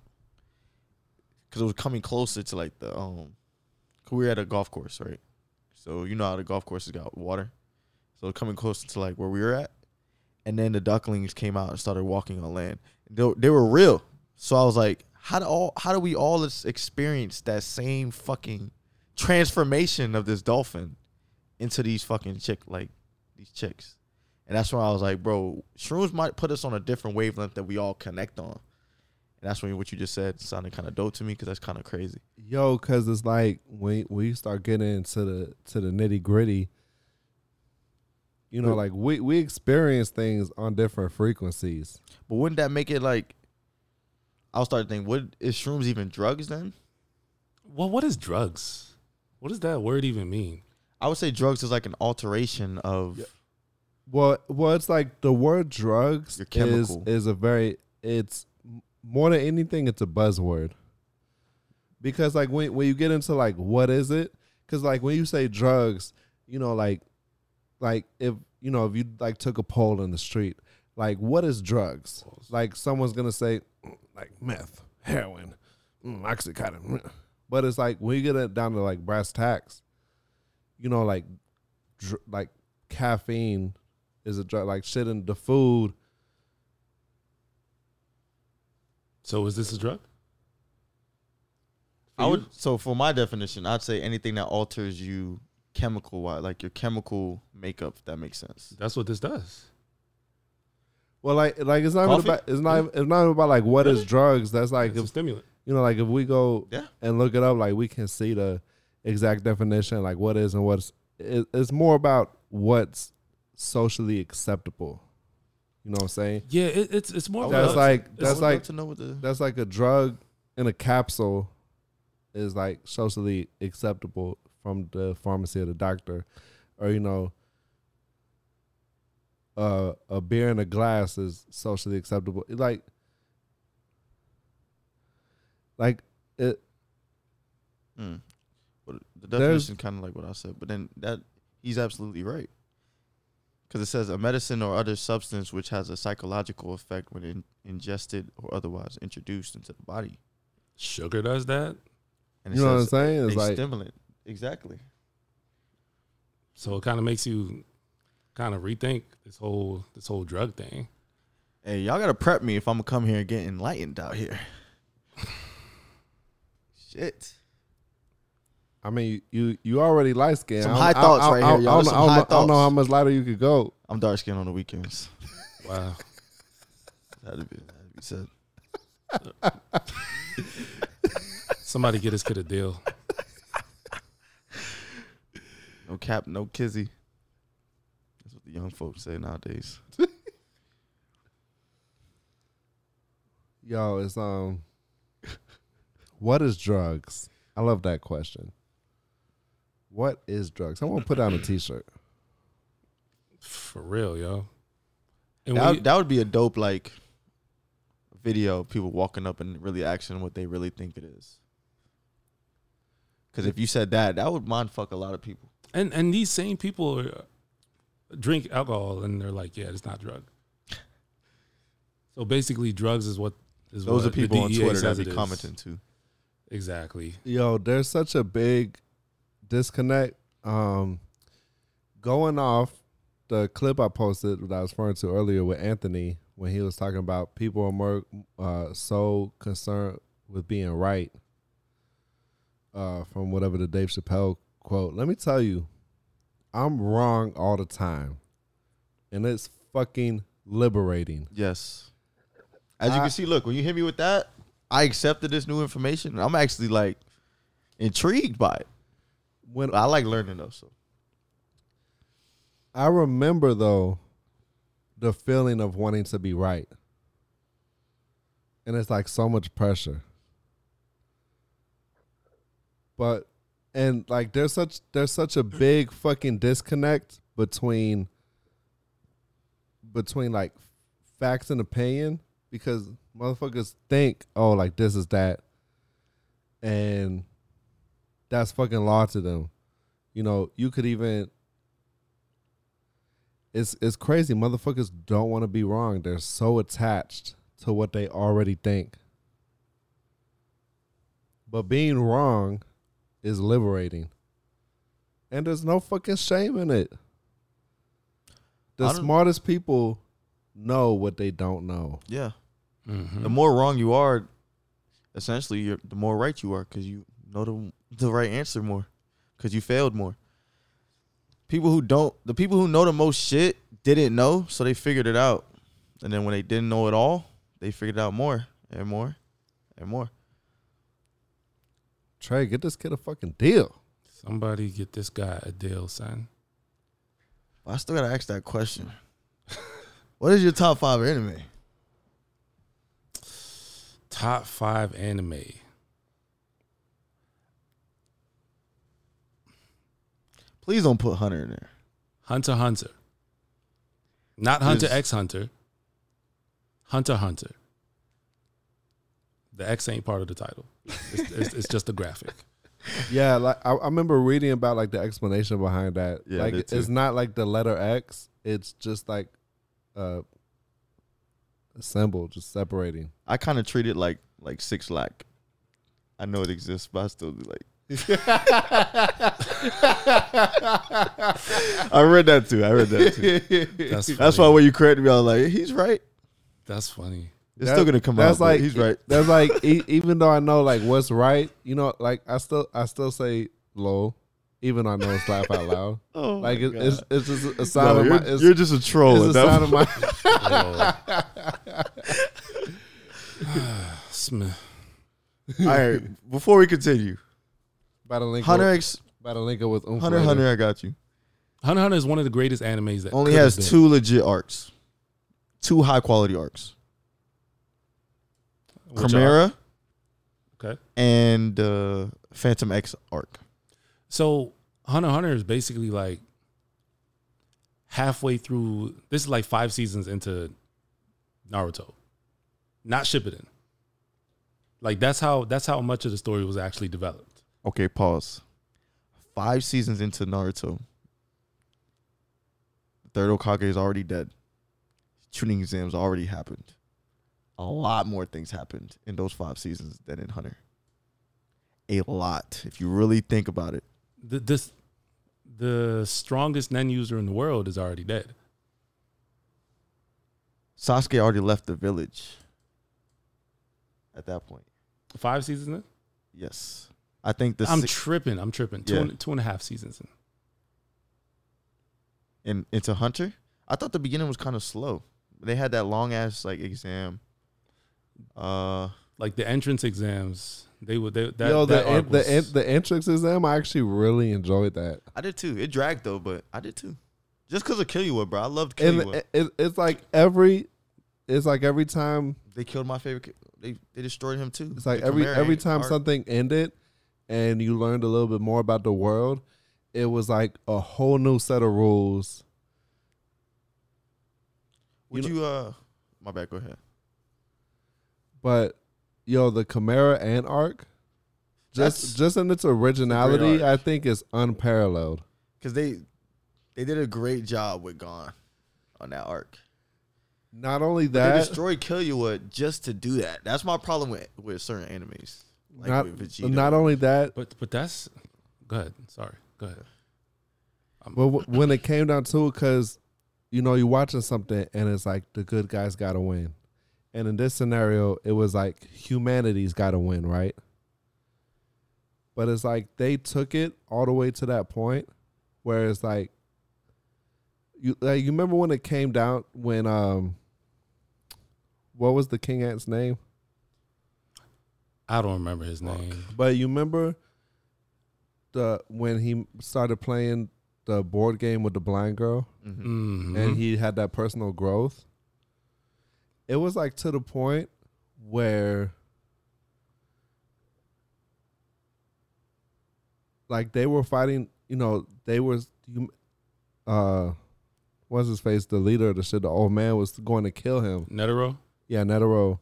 because it was coming closer to like the um. 'cause we were at a golf course, right? So you know how the golf courses got water. So coming closer to like where we were at, and then the ducklings came out and started walking on land. They, they were real. So I was like, how do all how do we all experience that same fucking transformation of this dolphin into these fucking chick like these chicks? And that's when I was like, bro, shrooms might put us on a different wavelength that we all connect on. And that's when what you just said sounded kind of dope to me because that's kind of crazy. Yo, cause it's like when you start getting into the to the nitty gritty, you know, like we we experience things on different frequencies. But wouldn't that make it like? I'll start thinking, what is shrooms even drugs then? Well, what is drugs? What does that word even mean? I would say drugs is like an alteration of. Well, well, it's like the word drugs Your is chemical. is a very it's more than anything it's a buzzword. Because like when when you get into like what is it? Because like when you say drugs, you know, like like if you know if you like took a poll in the street, like what is drugs? Like someone's gonna say "Mm, like meth, heroin, mm, oxycontin, mm." but it's like when you get it down to like brass tacks, you know, like dr- like caffeine is a drug, like shit in the food. So is this a drug? For I you? would so for my definition, I'd say anything that alters you chemical wise, like your chemical makeup. If that makes sense. That's what this does. Well, like like it's not even Coffee? about it's not it's not even about like what is drugs. That's like It's a if stimulant. you know like if we go Yeah. and look it up, like we can see the exact definition, like what is and what's. It, it's more about what's socially acceptable. You know what I'm saying? Yeah, it, it's it's more. Of That's love a- like I that's would love like to know what the that's like a drug in a capsule is like socially acceptable from the pharmacy or the doctor or you know uh, a beer in a glass is socially acceptable It like like it Mm. But the definition kind of like what I said, but then that he's absolutely right. Because it says a medicine or other substance which has a psychological effect when in, ingested or otherwise introduced into the body. Sugar does that. And You know what I'm saying? It's a like stimulant. Exactly. So it kind of makes you kind of rethink this whole this whole drug thing. Hey, y'all gotta prep me if I'm gonna come here and get enlightened out here. Shit. I mean, you you already light skinned. Some high thoughts right here, y'all. I don't, Some I don't high know- I don't know how much lighter you could go. I'm dark skinned on the weekends. Wow. that'd be, that had to be said. Somebody get this kid a deal. No cap, no kizzy. That's what the young folks say nowadays. Yo, it's um, what is drugs? I love that question. What is drugs? Someone put on a T-shirt. For real, yo. And That, we, that would be a dope like video of people walking up and really asking what they really think it is. Because if you said that, that would mind fuck a lot of people. and and these same people are, drink alcohol and they're like, yeah, it's not drug. So basically, drugs is what is Those what are people the on DEA Twitter that be commenting too. Exactly. Yo, there's such a big disconnect. Um, going off the clip I posted that I was referring to earlier with Anthony when he was talking about people are more uh, so concerned with being right. Uh, from whatever the Dave Chappelle quote. Let me tell you, I'm wrong all the time, and it's fucking liberating. Yes. As you I- can see, look, when you hit me with that, I accepted this new information. I'm actually like intrigued by it. When I like learning though. So I remember though the feeling of wanting to be right. And it's like so much pressure. But and like there's such there's such a big fucking disconnect between between like facts and opinion because motherfuckers think, oh, like this is that and that's fucking law to them. You know, you could even it's it's crazy. Motherfuckers don't want to be wrong. They're so attached to what they already think. But being wrong is liberating. And there's no fucking shame in it. The smartest people know what they don't know. yeah, Mhm. the more wrong you are, essentially, you're, the more right you are because you know the the right answer more because you failed more. People who don't, the people who know the most shit didn't know, so they figured it out, and then when they didn't know it all, they figured out more and more and more. Trey, get this kid a fucking deal. Somebody get this guy a deal, son. I still gotta ask that question. what is your top five anime? Top five anime. Please don't put Hunter in there. Hunter Hunter. Not Hunter Is- X Hunter. Hunter Hunter. The X ain't part of the title. It's, it's, it's just a graphic. Yeah, like I, I remember reading about like the explanation behind that. Yeah, like it's not like the letter X. It's just like uh, a symbol, just separating. I kind of treat it like like six lack. I know it exists, but I still do like. I read that too. I read that too. That's. That's why when you corrected me, I was like, "He's right." That's funny. It's That- still gonna come that's out. but like he's right. That's like e- even though I know like what's right, you know, like I still I still say low, even though I know it's laugh out loud. Oh Like my it, it's God. it's just a sign No, of you're, my. It's, you're just a troll. it's at a sign of point. my. Sm- All right. Before we continue, By the link, Hunter with, X, by the link with Oomph Hunter, later. Hunter, I got you. Hunter x Hunter is one of the greatest animes that Only has been. two legit arcs, two high quality arcs. Which Chimera Okay. and uh, Phantom X arc. So Hunter Hunter is basically like halfway through. This is like five seasons into Naruto, not Shippuden. Like that's how that's how much of the story was actually developed. Okay, pause. Five seasons into Naruto. The third Hokage is already dead. Chunin exams already happened. A lot more things happened in those five seasons than in Hunter. a lot if you really think about it. The, this the strongest Nen user in the world is already dead. Sasuke already left the village at that point. Five seasons in? Yes. I think the I'm six, tripping. I'm tripping. Two, Yeah. and, two and a half seasons in. in into Hunter. I thought the beginning was kind of slow. They had that long ass like exam. Uh Like the entrance exams, they would. They, that, Yo, that the arc en- the en- the entrance exam, I actually really enjoyed that. I did too. It dragged though, but I did too. Just because of Killua, bro. I loved And Killua. it, it, it's like every, it's like every time, they killed my favorite. ki- They they destroyed him too. it's like The every Chimera every ain't time hard. something ended, and you learned a little bit more about the world, it was like a whole new set of rules. Would you you, uh? My bad. Go ahead. But yo, the Chimera Ant arc, That's- just just in its originality. I think is unparalleled. Because they they did a great job with Gon on that arc. Not only that, they that, destroyed Killua just to do that. That's my problem with with certain enemies. Like not with Vegeta. not only that, But but that's. good. Sorry. Go ahead. But w- when it came down to it, because you know you're watching something and it's like the good guys got to win, and in this scenario, it was like humanity's got to win, right? But it's like they took it all the way to that point where it's like you like you remember when it came down when um what was the king ant's name? I don't remember his name. But you remember the when he started playing the board game with the blind girl? Mhm. Mhm. and he had that personal growth. It was like to the point where like they were fighting, you know, they was you uh what's his face, the leader of the shit, the old man was going to kill him. Netero. Yeah, Netero.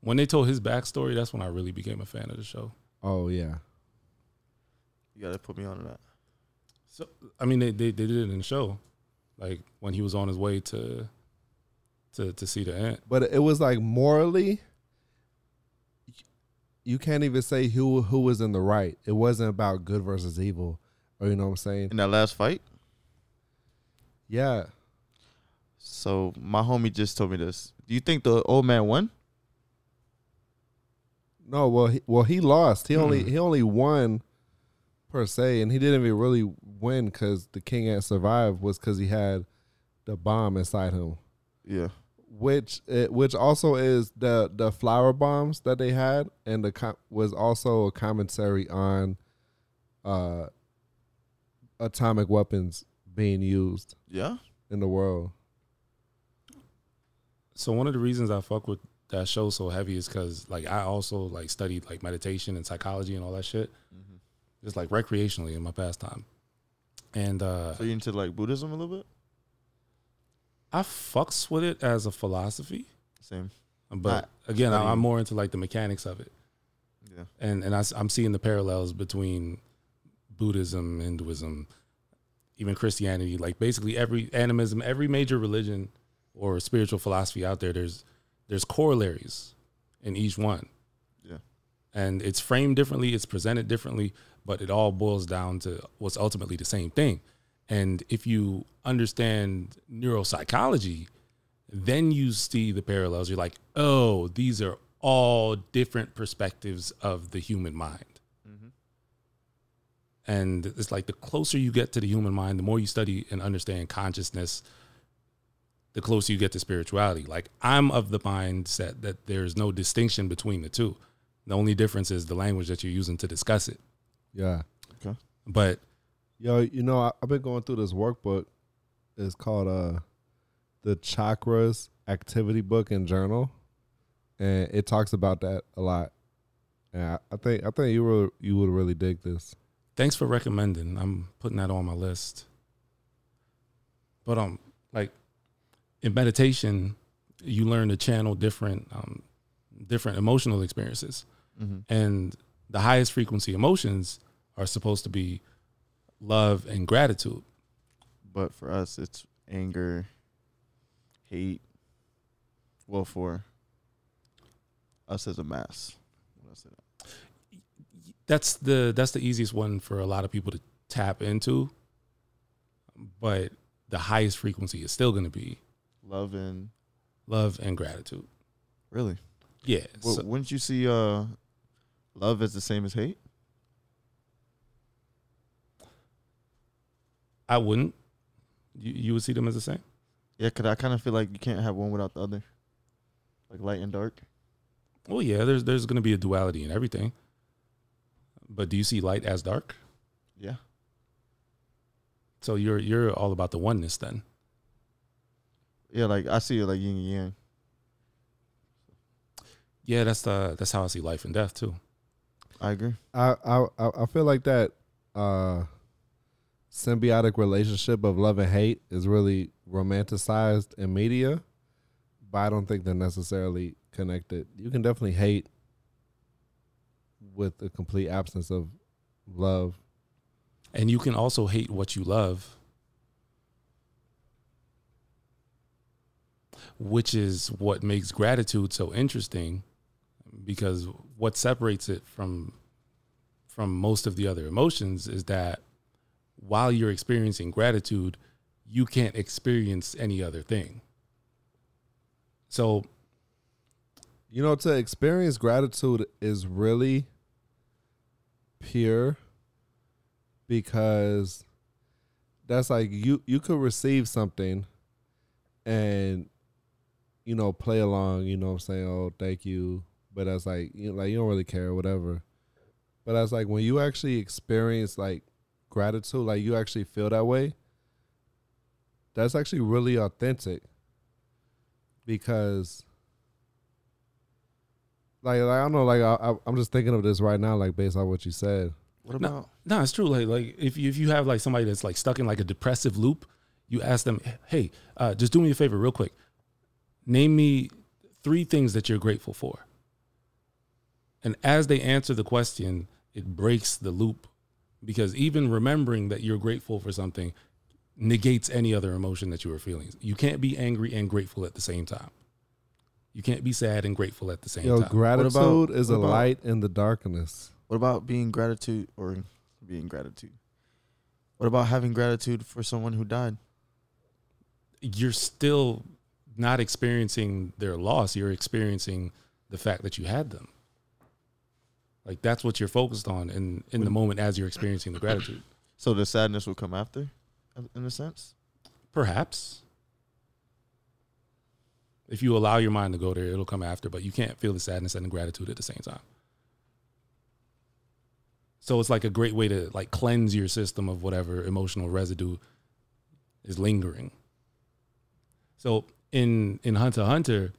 When they told his backstory, that's when I really became a fan of the show. Oh yeah. You gotta put me on that. So I mean, they, they they did it in the show, like when he was on his way to to to see the ant. But it was like morally you can't even say who who was in the right. It wasn't about good versus evil. Or you know what I'm saying? In that last fight, Yeah. so my homie just told me this. Do you think the old man won? No, well, he, well, he lost. He only Hmm. he only won per se, and he didn't even really win because the king had survived was because he had the bomb inside him, Yeah. Which it, which also is the the flower bombs that they had, and the com- was also a commentary on uh atomic weapons being used Yeah. in the world. So one of the reasons I fuck with that show so heavy is because like I also like studied like meditation and psychology and all that shit, just like recreationally in my pastime. And uh So you into like Buddhism a little bit? I fucks with it as a philosophy, Same. but I- again, I, I'm more into like the mechanics of it. Yeah. and and I, am seeing the parallels between Buddhism, Hinduism, even Christianity. Like basically every animism, every major religion or spiritual philosophy out there, there's there's corollaries in each one. Yeah. and it's framed differently, it's presented differently, but it all boils down to what's ultimately the same thing. And if you understand neuropsychology, then you see the parallels. You're like, oh, these are all different perspectives of the human mind. Mm-hmm. And it's like the closer you get to the human mind, the more you study and understand consciousness, the closer you get to spirituality. Like I'm of the mindset that there's no distinction between the two. The only difference is the language that you're using to discuss it. Yeah. Okay. But Yo, you know, I, I've been going through this workbook. It's called uh the Chakras Activity Book and Journal, and it talks about that a lot. And I, I think I think you were you would really dig this. thanks for recommending. I'm putting that on my list. But um, like in meditation, you learn to channel different um, different emotional experiences, Mm-hmm. and the highest frequency emotions are supposed to be love and gratitude. But for us, it's anger, hate. Well, for us as a mass. When I say that. that's the that's the easiest one for a lot of people to tap into. But the highest frequency is still going to be Love and love and gratitude. really. Yeah. Well, so- wouldn't you see uh, love as the same as hate? I wouldn't. You you would see them as the same. Yeah, cause I kind of feel like you can't have one without the other, like light and dark. Well, yeah. There's there's going to be a duality in everything. But do you see light as dark? Yeah. So you're you're all about the oneness then. Yeah, like I see it like yin and yang. Yeah, that's the that's how I see life and death too. I agree. I I I I feel like that uh symbiotic relationship of love and hate is really romanticized in media, but I don't think they're necessarily connected. You can definitely hate with a complete absence of love. And you can also hate what you love, which is what makes gratitude so interesting because what separates it from from most of the other emotions is that while you're experiencing gratitude, you can't experience any other thing. So, You know, to experience gratitude is really pure because that's like you you could receive something and you know play along, you know what I'm saying, oh thank you, but that's like you know, like you don't really care whatever. But that's like when you actually experience like gratitude, like you actually feel that way, that's actually really authentic because like, like I don't know, like I, I, I'm just thinking of this right now, like based on what you said. What No. about No, it's true. Like like if you, if you have like somebody that's like stuck in like a depressive loop, you ask them, "Hey, uh, just do me a favor, real quick. Name me three things that you're grateful for." And as they answer the question, it breaks the loop because even remembering that you're grateful for something negates any other emotion that you were feeling. You can't be angry and grateful at the same time. You can't be sad and grateful at the same Yo, time. gratitude about- is a about- light in the darkness. what about being gratitude or being gratitude? What about having gratitude for someone who died? you're still not experiencing their loss. You're experiencing the fact that you had them. Like that's what you're focused on in in the moment as you're experiencing the gratitude. So the sadness will come after, in a sense. Perhaps. If you allow your mind to go there, it'll come after, but you can't feel the sadness and the gratitude at the same time. So it's like a great way to like cleanse your system of whatever emotional residue is lingering. So in in Hunter Hunter,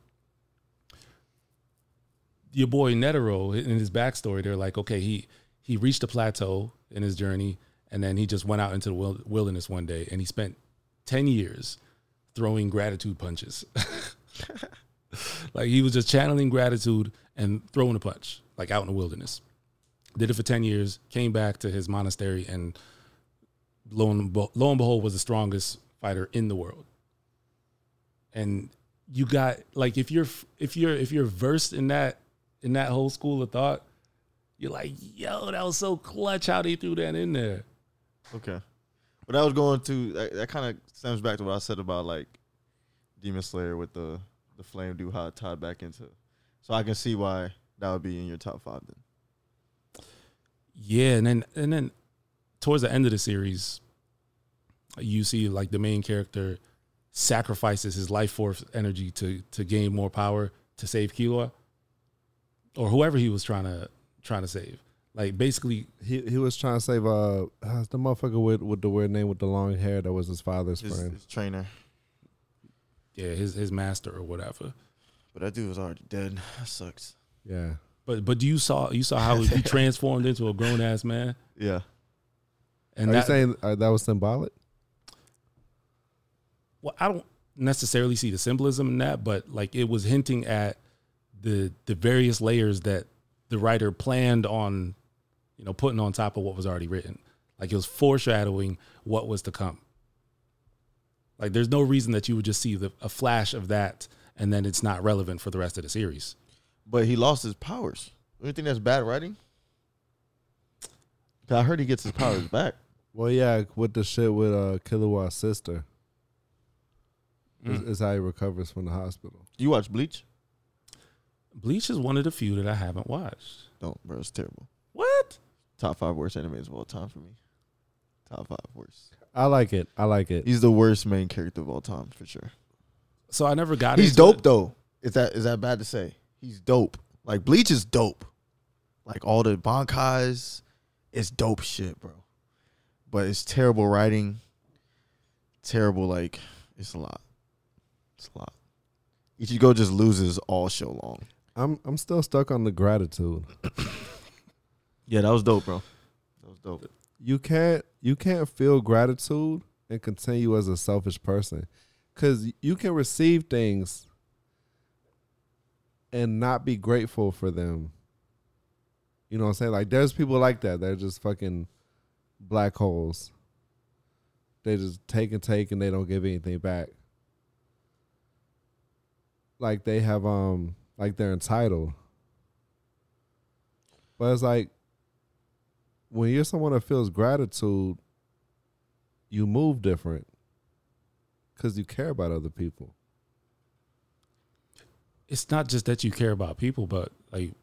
your boy Netero in his backstory, they're like, okay, he he reached a plateau in his journey, and then he just went out into the wilderness one day, and he spent ten years throwing gratitude punches. like he was just channeling gratitude and throwing a punch, like out in the wilderness. Did it for ten years, came back to his monastery, and lo and, be- lo and behold, was the strongest fighter in the world. And you got like if you're if you're if you're versed in that in that whole school of thought, you're like, yo, that was so clutch how they threw that in there. Okay. But I was going to that, that kind of stems back to what I said about like Demon Slayer with the the flame dude how it tied back into. So I can see why that would be in your top five then. Yeah, and then and then towards the end of the series, you see like the main character sacrifices his life force energy to to gain more power to save Killua or whoever he was trying to trying to save. Like basically, He he was trying to save uh, the motherfucker with with the weird name with the long hair that was his father's His, friend. his trainer. yeah, his his master or whatever. But that dude was already dead. That sucks. Yeah. But but do you saw you saw how he transformed into a grown ass man, Yeah. and Are that, you saying uh, that was symbolic? well, I don't necessarily see the symbolism in that, but like it was hinting at the the various layers that the writer planned on, you know, putting on top of what was already written. Like it was foreshadowing what was to come. Like there's no reason that you would just see the, a flash of that and then it's not relevant for the rest of the series. But he lost his powers. Do you think that's bad writing? 'Cause I heard he gets his powers back. Well, yeah, with the shit with uh, Killua's sister, is, Mm. is how he recovers from the hospital. You watch Bleach? Bleach is one of the few that I haven't watched. Don't, bro. It's terrible. What? Top five worst animes of all time for me. Top five worst. I like it. I like it. He's the worst main character of all time for sure. So I never got. It. He's into dope it. though. Is that is that bad to say? He's dope. Like Bleach is dope. Like all the bankais, it's dope shit, bro. But it's terrible writing. Terrible, like it's a lot. It's a lot. Ichigo just loses all show long. I'm I'm still stuck on the gratitude. Yeah, that was dope, bro. That was dope. You can't you can't feel gratitude and continue as a selfish person, because you can receive things and not be grateful for them. You know what I'm saying? Like there's people like that. They're just fucking black holes. They just take and take and they don't give anything back. Like they have um like they're entitled. But it's like when you're someone that feels gratitude, you move different because you care about other people. It's not just that you care about people, but like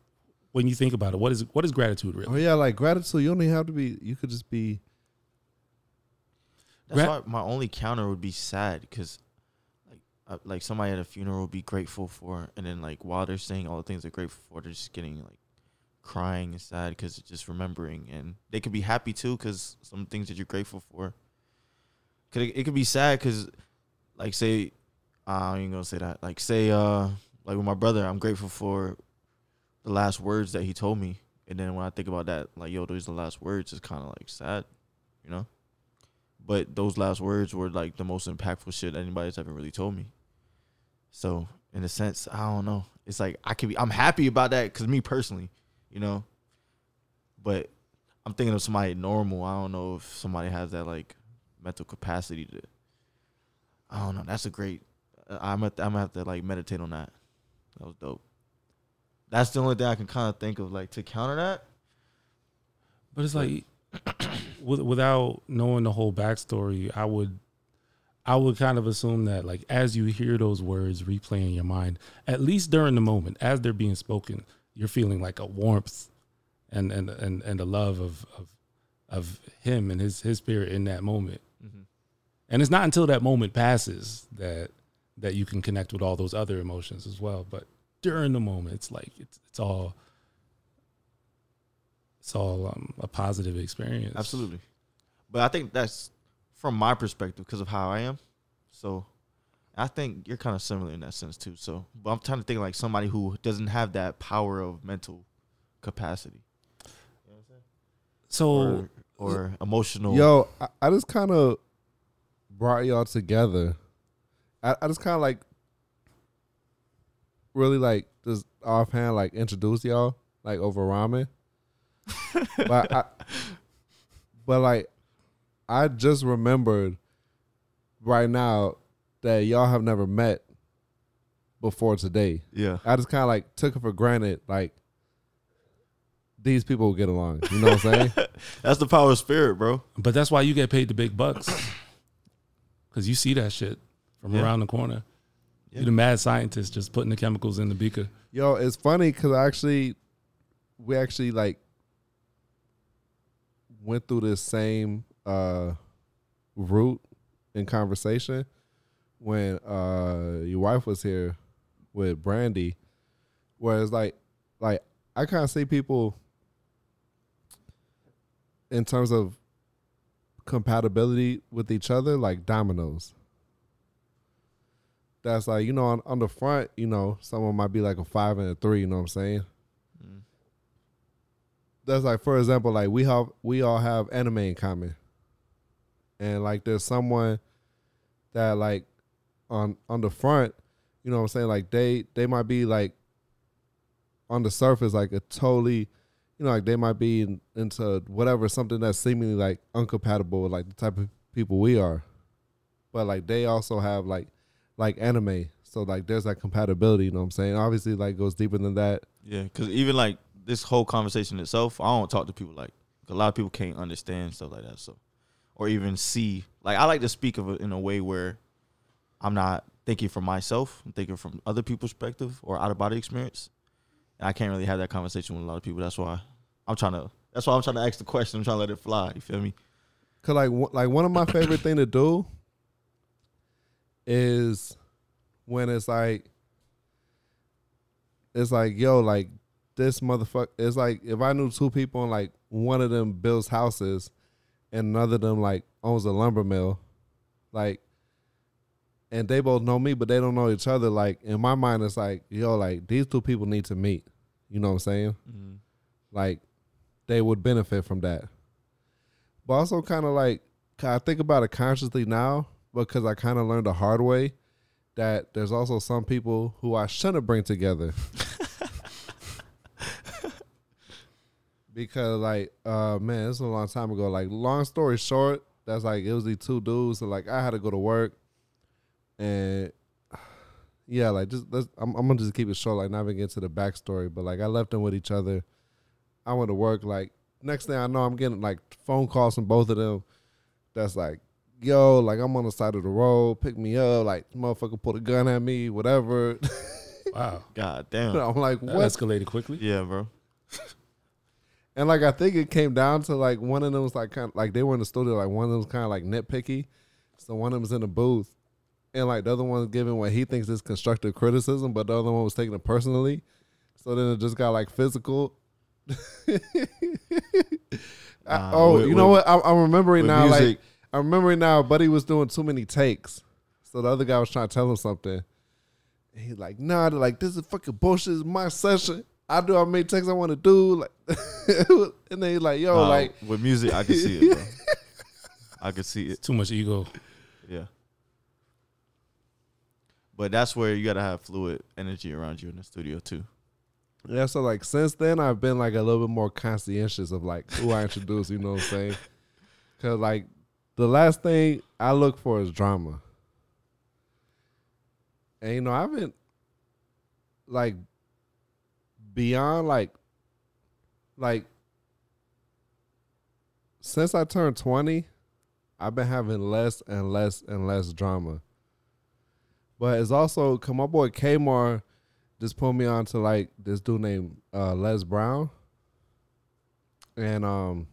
when you think about it, what is what is gratitude really? Oh yeah, like gratitude. You don't have to be. You could just be. That's Gra- why my only counter would be sad because, like, uh, like somebody at a funeral be grateful for, and then like while they're saying all the things they're grateful for, they're just getting like crying and sad because it's just remembering, and they could be happy too because some things that you're grateful for. Could it, it could be sad because, like, say, uh, I ain't gonna say that. Like, say, uh, like with my brother, I'm grateful for the last words that he told me, and then when I think about that, like, yo, those are the last words. It's kind of like sad, you know but those last words were like the most impactful shit anybody's ever really told me. So in a sense, I don't know. It's like I could be. I'm happy about that because me personally, you know. But I'm thinking of somebody normal. I don't know if somebody has that like mental capacity to. I don't know. That's a great. I'm at, I'm gonna have to like meditate on that. That was dope. That's the only thing I can kind of think of like to counter that. But it's like with, without knowing the whole backstory, I would I would kind of assume that like as you hear those words replay in your mind, at least during the moment, as they're being spoken, you're feeling like a warmth and and and, and a love of, of of him and his his spirit in that moment. And it's not until that moment passes that that you can connect with all those other emotions as well. But during the moment, it's like it's it's all it's all um, a positive experience. Absolutely. But I think that's from my perspective because of how I am. So I think you're kind of similar in that sense too. So, but I'm trying to think like somebody who doesn't have that power of mental capacity So or, or emotional. Yo, I, I just kind of brought y'all together. I, I just kind of like really like just offhand like introduce y'all like over ramen. but I, but like I just remembered right now that y'all have never met before today. Yeah. I just kind of like took it for granted like these people will get along. You know what I'm saying? That's the power of spirit, bro. But that's why you get paid the big bucks. Cause you see that shit from Yeah. around the corner. Yeah. You're the mad scientist just putting the chemicals in the beaker. Yo, it's funny because I actually, we actually like went through this same uh route in conversation when uh your wife was here with Brandy, where it's like, like I kind of see people in terms of compatibility with each other like dominoes. That's like you know on, on the front, you know, someone might be like a five and a three. You know what I'm saying? Mm. That's like for example, like we have we all have anime in common, and like there's someone that like on on the front, you know what I'm saying? Like they they might be like on the surface like a totally, you know, like they might be in, into whatever something that's seemingly like incompatible with like the type of people we are, but like they also have like like anime. So like there's that compatibility, you know what I'm saying? Obviously like goes deeper than that. Yeah. Because even like this whole conversation itself, I don't talk to people like A lot of people can't understand stuff like that. So, or even see. Like I like to speak of it in a way where I'm not thinking from myself. I'm thinking from other people's perspective or out of body experience. And I can't really have that conversation with a lot of people. That's why I'm trying to. That's why I'm trying to ask the question. I'm trying to let it fly. You feel me? Cause like like one of my favorite thing to do is when it's like it's like yo like this motherfucker. It's like if I knew two people and like one of them builds houses and another of them like owns a lumber mill, like and they both know me but they don't know each other. Like in my mind, it's like yo like these two people need to meet. You know what I'm saying? Mm-hmm. Like they would benefit from that but also kind of like I think about it consciously now because I kind of learned the hard way that there's also some people who I shouldn't bring together. because like uh man, this is a long time ago. Like long story short, that's like it was these two dudes. So like I had to go to work, and yeah, like just let's, I'm, I'm gonna just keep it short. Like not even get to the backstory, but like I left them with each other. I went to work. Like next thing I know, I'm getting like phone calls from both of them. That's like, yo, like I'm on the side of the road, pick me up. Like motherfucker put a gun at me, whatever. Wow. God damn. I'm like, That what? escalated quickly. Yeah, bro. And like I think it came down to like one of them was like kind of like they were in the studio. Like one of them was kind of like nitpicky. So one of them was in the booth, and like the other one was giving what he thinks is constructive criticism, but the other one was taking it personally. So then it just got like physical. I- Nah, oh, with- you know with- what? I'm, I'm remembering now. Like I'm remembering now. Buddy was doing too many takes, so the other guy was trying to tell him something. And he's like, "Nah, they're like this is fucking bullshit. It's my session. I do how many takes I want to do." Like, and then he's like, "Yo, Nah, like." with music, I can see it, bro. I can see it. Too much ego. Yeah. But that's where you gotta have fluid energy around you in the studio too. Yeah, so like since then I've been like a little bit more conscientious of like who I introduce, you know what I'm saying? Cause like the last thing I look for is drama. And you know, I've been like beyond like like since I turned 20, I've been having less and less and less drama. But it's also cause my boy Kmar just put me on to like this dude named uh, Les Brown, and um,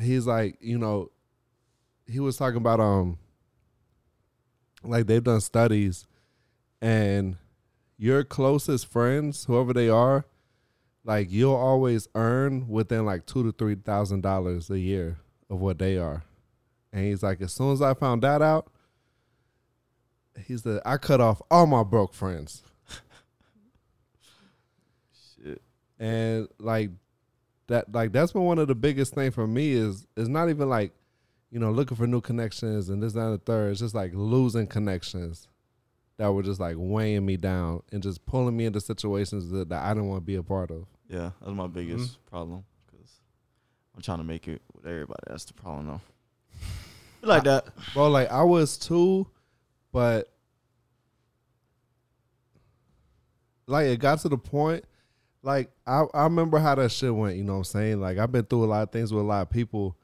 he's like, you know, he was talking about um, like they've done studies, and your closest friends, whoever they are, like you'll always earn within like two to three thousand dollars a year of what they are, and he's like, as soon as I found that out he said, I cut off all my broke friends. Shit. And like that like that's been one of the biggest thing for me is is not even like, you know, looking for new connections and this, that, and the third. It's just like losing connections that were just like weighing me down and just pulling me into situations that, that I didn't want to be a part of. Yeah, that's my biggest Mm-hmm. problem because I'm trying to make it with everybody. That's the problem, though. like that. Bro, like I was too, but like it got to the point. Like I, I remember how that shit went. You know what I'm saying? Like I've been through a lot of things with a lot of people,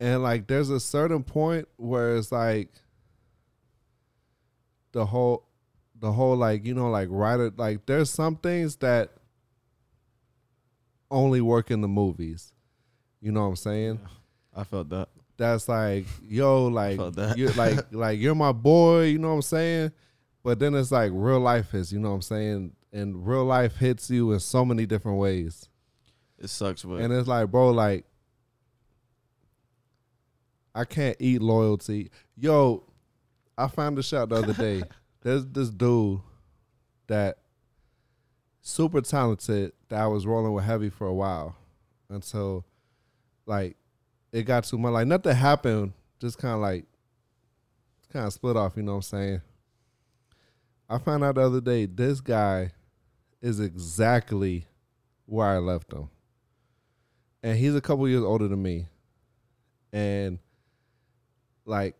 and like there's a certain point where it's like the whole, the whole like you know like writer like there's some things that only work in the movies. You know what I'm saying? I felt that. that's like, yo, like you're like like you're my boy, you know what I'm saying? But then it's like real life hits, you know what I'm saying? And real life hits you in so many different ways. It sucks, but And it's like, bro, like I can't eat loyalty. Yo, I found this out the other day. There's this dude that super talented that I was rolling with heavy for a while until like it got too much. Like nothing happened, just kind of like kind of split off. You know what I'm saying? I found out the other day this guy is exactly where I left him, and he's a couple years older than me, and like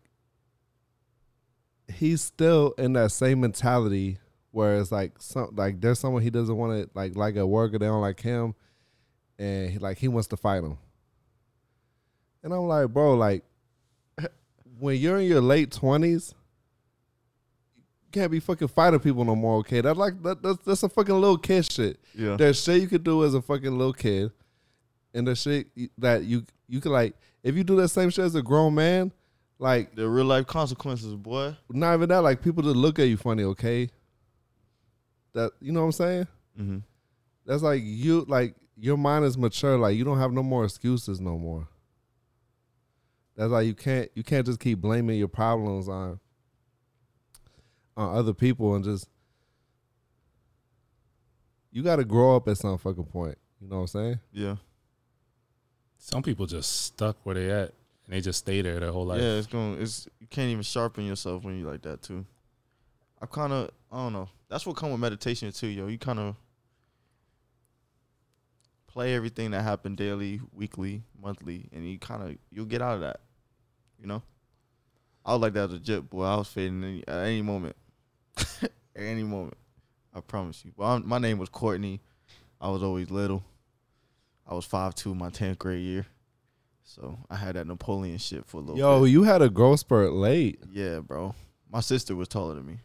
he's still in that same mentality where it's like some like there's someone he doesn't want to like like a worker they don't like him and he, like he wants to fight him. And I'm like, bro, like when you're in your late twenties, you can't be fucking fighting people no more. Okay, that's like that, that's that's a fucking little kid shit. Yeah. There's shit you could do as a fucking little kid, and the shit that you you could like if you do that same shit as a grown man, like The real life consequences, boy. not even that, like people just look at you funny. Okay, that you know what I'm saying? Mm-hmm. That's like you like your mind is mature. Like you don't have no more excuses no more. That's like you can't you can't just keep blaming your problems on on other people and just you got to grow up at some fucking point. You know what I'm saying? Yeah. Some people just stuck where they at and they just stay there their whole life. Yeah, it's going. It's you can't even sharpen yourself when you like that too. I kind of I don't know. That's what come with meditation too, yo. You kind of play everything that happened daily, weekly, monthly, and you kind of you'll get out of that. You know. I was like that as a jet boy. I was fading any, at any moment. at any moment. I promise you. Well, I'm, my name was Courtney. I was always little. I was five two my tenth grade year. So I had that Napoleon shit for a little Yo, bit. you had a growth spurt late. Yeah, bro. My sister was taller than me.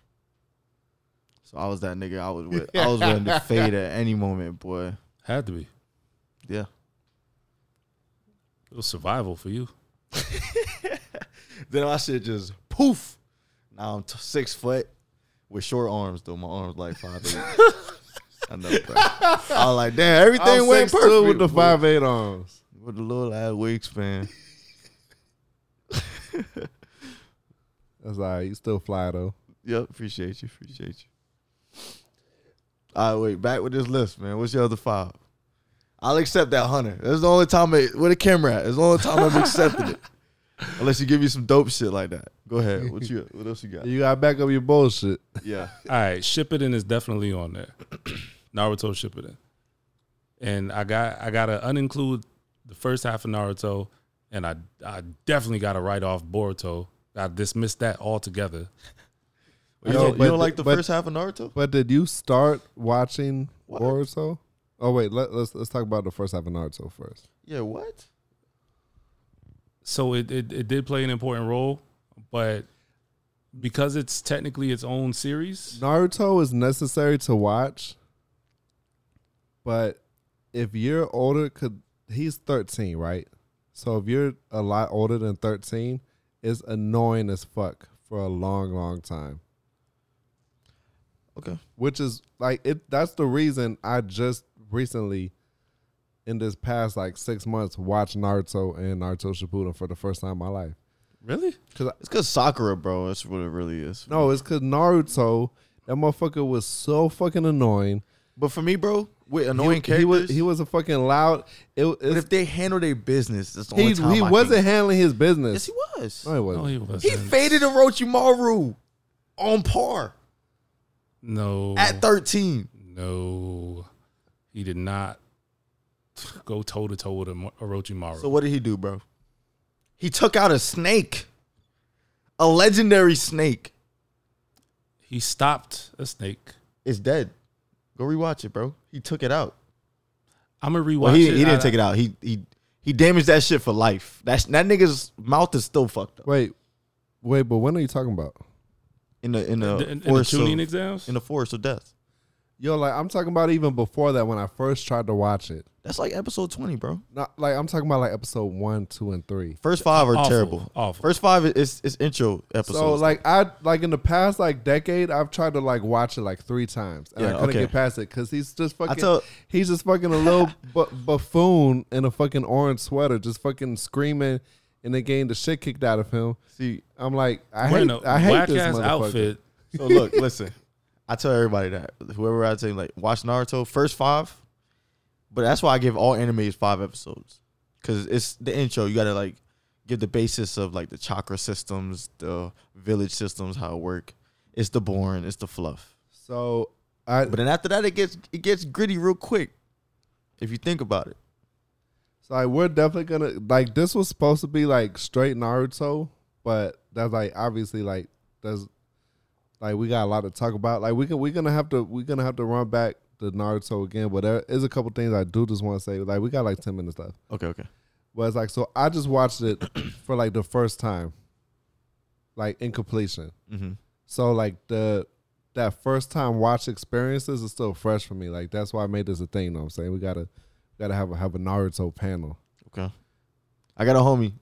So I was that nigga I was with. I was willing to fade at any moment, boy. Had to be. Yeah. It was survival for you. Then my shit just poof. Now I'm t- six foot with short arms though. My arms like five eight. I know, bro. I was like, damn, everything I'm went 6'2" perfect with the boy. five eight arms. With the little ass wingspan. That's all right. You still fly though. Yep, appreciate you, appreciate you. All right, wait, back with this list, man. What's your other five? I'll accept that hunter. That's the only time it, where the camera at. It's the only time I've accepted it. Unless you give me some dope shit like that. Go ahead. What you? What else you got? You got back up your bullshit. Yeah. All right, Ship it Shippuden is definitely on there. Naruto Shippuden, and I got I gotta uninclude the first half of Naruto, and I I definitely gotta write off Boruto. I dismissed that altogether. You, Yo, don't, you but- don't like the but- first half of Naruto? But did you start watching What? Boruto? Oh wait, let, let's let's talk about the first half of Naruto first. Yeah. What? So it, it it did play an important role, but because it's technically its own series, Naruto is necessary to watch, but if you're older, could he's thirteen, right? So if you're a lot older than thirteen, it's annoying as fuck for a long, long time. Okay. Which is like it. That's the reason I just recently, in this past like six months, watched Naruto and Naruto Shippuden for the first time in my life. really, Cause It's cause Sakura, bro. That's what it really is. No, it's because Naruto, that motherfucker was so fucking annoying. But for me, bro, with annoying he, characters, He was he was a fucking loud. It, but if they handle their business, that's the he time he I wasn't can- handling his business. Yes, he was. no, he wasn't. no, he was He faded Orochimaru on par no at 13. no, he did not go toe to toe with Oro- Orochimaru. So what did he do, bro? He took out a snake. A legendary snake. he stopped a snake. It's dead. Go rewatch it, bro. He took it out. I'm gonna rewatch Well, he, it. he didn't I- take it out. He he he damaged that shit for life. That's that nigga's mouth is still fucked up. Wait, wait, but when are you talking about? In the in the, In, in the Chunin of, exams. in the forest of death. Yo, like I'm talking about even before that when I first tried to watch it. That's like episode 20, bro. Not like I'm talking about like episode one, two, and three. First five are Awful, terrible. awful. First five is is intro episodes. So like I like in the past like decade, I've tried to like watch it like three times, and I couldn't okay. get past it because he's just fucking. tell- he's just fucking a little bu- buffoon in a fucking orange sweater, just fucking screaming, and then getting the shit kicked out of him. see, I'm like, I Wearing hate, a I hate this motherfucker. outfit. So look, listen. I tell everybody that whoever I tell, like watch Naruto first five, but that's why I give all animes five episodes because it's the intro. You gotta like give the basis of like the chakra systems, the village systems, how it work. It's the boring, it's the fluff. So I But then after that, it gets it gets gritty real quick. If you think about it, So like we're definitely gonna like this was supposed to be like straight Naruto, but that's like obviously like there's like we got a lot to talk about. Like we can we're gonna have to we're gonna have to run back to Naruto again, but there is a couple things I do just want to say. Like we got like ten minutes left, Okay, okay. but it's like so I just watched it for like the first time, like in completion. Mm-hmm. So like the that first time watch experiences is still fresh for me. Like that's why I made this a thing. You know what I'm saying? We gotta gotta have a have a Naruto panel. Okay. I got a homie.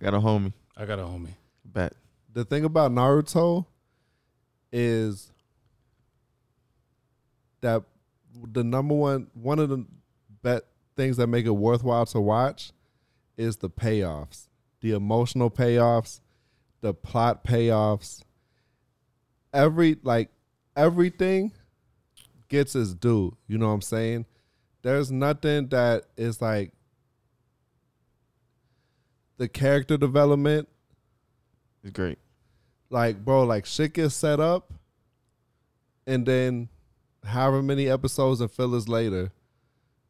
I got a homie. I got a homie. Bet. The thing about Naruto is that the number one one of the bet things that make it worthwhile to watch is the payoffs, the emotional payoffs, the plot payoffs. Every like everything gets its due. You know what I'm saying? There's nothing that is like the character development is great. Like bro like shit gets set up and then however many episodes and fillers later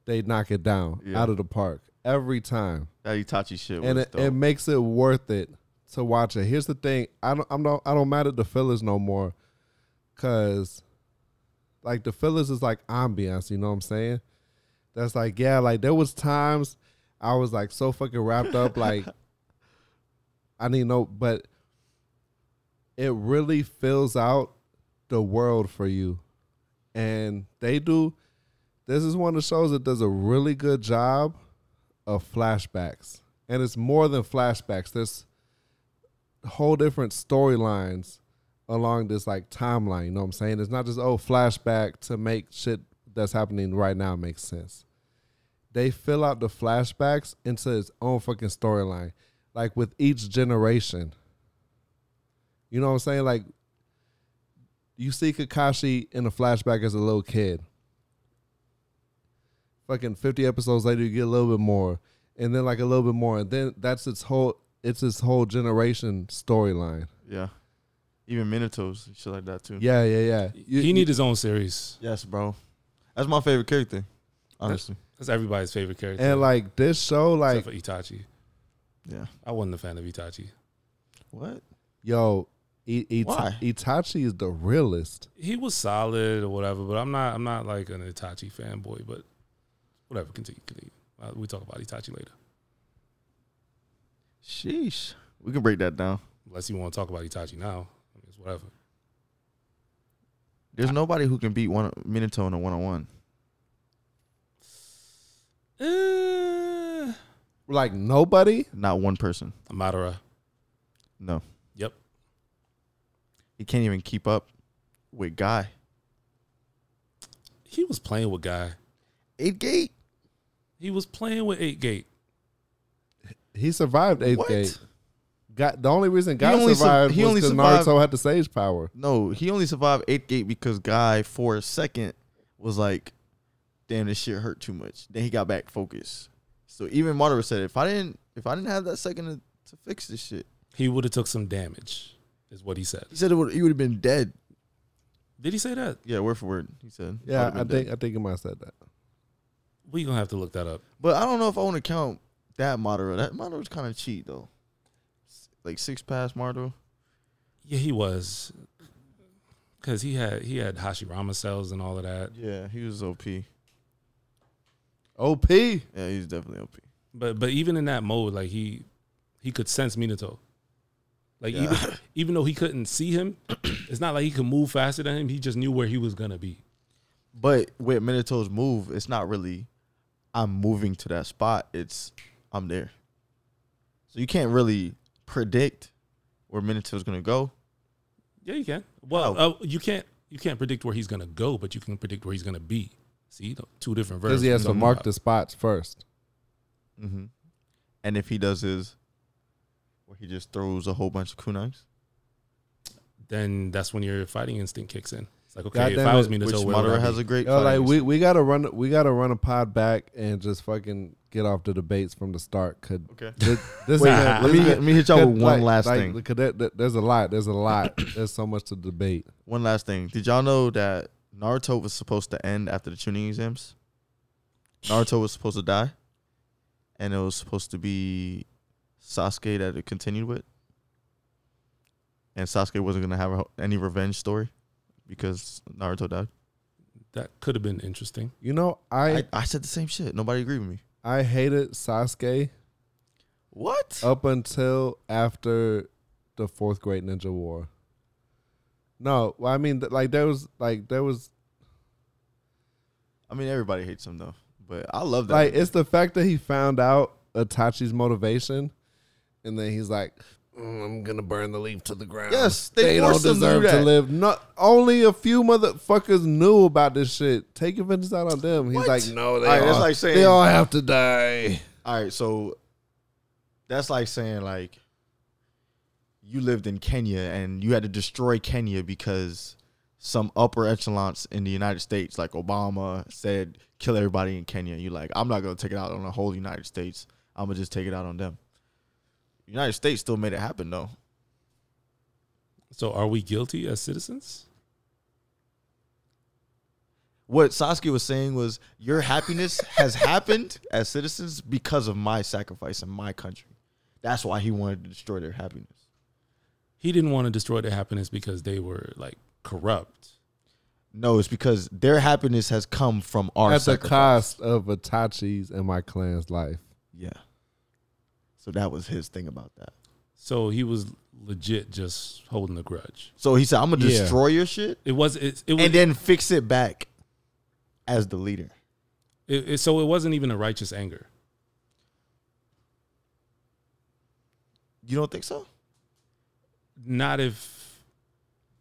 they knock it down Yeah. out of the park every time. That Itachi shit and it, it makes it worth it to watch it. Here's the thing i don't i'm not i don't at the fillers no more because like the fillers is like ambiance you know what i'm saying? That's like yeah like there was times i was like so fucking wrapped up like i didn't know but it really fills out the world for you. And they do this is one of the shows that does a really good job of flashbacks. And it's more than flashbacks. There's whole different storylines along this like timeline you know what i'm saying? It's not just oh flashback to make shit that's happening right now make sense. They fill out the flashbacks into its own fucking storyline like with each generation you know what i'm saying like you see kakashi in a flashback as a little kid fucking 50 episodes later you get a little bit more and then like a little bit more and then that's its whole it's its whole generation storyline yeah. Even Minato's shit like that too. yeah yeah yeah You- he you- need his own series. Yes, bro. That's my favorite character. Honestly. That's everybody's favorite character. and like this show like except for Itachi. Yeah. I wasn't a fan of Itachi. What? yo I- Ita- Why? itachi is the realest He was solid or whatever, but I'm not. I'm not like an Itachi fanboy. But whatever. Continue. continue. Uh, we talk about Itachi later. Sheesh. We can break that down. Unless you want to talk about Itachi now. I mean, it's whatever. There's nobody who can beat one Minato in a one on one. Like nobody Not one person. Madara. No. Yep. He can't even keep up with Guy. He was playing with Guy. Eight gate. He was playing with Eight Gate. he survived eighth What? gate got the only reason God only sur- survived he was only because survived- Naruto had the sage power. No, he only survived eight gate because Guy for a second was like, "Damn, this shit hurt too much." Then he got back focused. So even Madara said, "If I didn't, if I didn't have that second to, to fix this shit, He would have took some damage, is what he said. he said it would, he would have been dead." Did he say that? Yeah, word for word. He said, Yeah, "I'd I been think dead." I think he might have said that. We gonna have to look that up. But I don't know if I want to count that Madara. That Madara's kind of cheat though. Like six paths Madara. Yeah, he was. Cause he had he had Hashirama cells and all of that. Yeah, he was OP. OP. Yeah, OP. he's definitely OP. But but even in that mode, like he he could sense Minato. Like Yeah. even even though he couldn't see him, it's not like he could move faster than him. He just knew where he was gonna be. But with Minato's move, it's not really I'm moving to that spot. It's I'm there. So you can't really predict where Minato's gonna go. Yeah, you can. Well, How? uh, you can't you can't predict where he's gonna go, but you can predict where he's gonna be. See, the two different versions. Because he has to mark how- the spots first. Mm-hmm. And if he does his, where he just throws a whole bunch of kunais, Then that's when your fighting instinct kicks in. It's like, okay, God if damn I was it. Minato, which where would Madara I has a great. Yo, like we, we gotta run we gotta run a pod back and just fucking get off the debates from the start. Cause okay. this, this Wait, is- let me is- let me hit y'all cause with one like- last like, thing. 'cause there- there- there's a lot. There's a lot. there's so much to debate. One last thing. Did y'all know that Naruto was supposed to end after the Chunin exams? Naruto was supposed to die, and it was supposed to be Sasuke that it continued with, and Sasuke wasn't gonna have a- any revenge story because Naruto died. that could have been interesting. You know, I I, I said the same shit. Nobody agreed with me. I hated Sasuke What? up until after the fourth Great Ninja War. No, well, I mean, th- like there was like there was I mean, everybody hates him though, but I love that. like it's the fact that he found out Itachi's motivation, and then he's like, "Mm, "I'm gonna burn the leaf to the ground." Yes, they don't forced him to do deserve to, that. live. Not only a few motherfuckers knew about this shit. Take vengeance out on them. He's What? like, "No, they All right, all, that's like saying- they all have to die." All right, so that's like saying like you lived in Kenya and you had to destroy Kenya because some upper echelons in the United States, like Obama, said kill everybody in Kenya. You're like, I'm not gonna take it out on the whole United States. I'm gonna just take it out on them. United States still made it happen though. So are we guilty as citizens? What Sasuke was saying was your happiness has happened as citizens because of my sacrifice in my country. That's why he wanted to destroy their happiness. He didn't want to destroy their happiness because they were like corrupt. No, it's because their happiness has come from our At the cost of Itachi's and my clan's life. Yeah. So that was his thing about that. So he was legit just holding a grudge. So he said, "I'm gonna Yeah. destroy your shit It was it, it was and then fix it back as the leader." it, it- so it wasn't even a righteous anger. You don't think so? Not if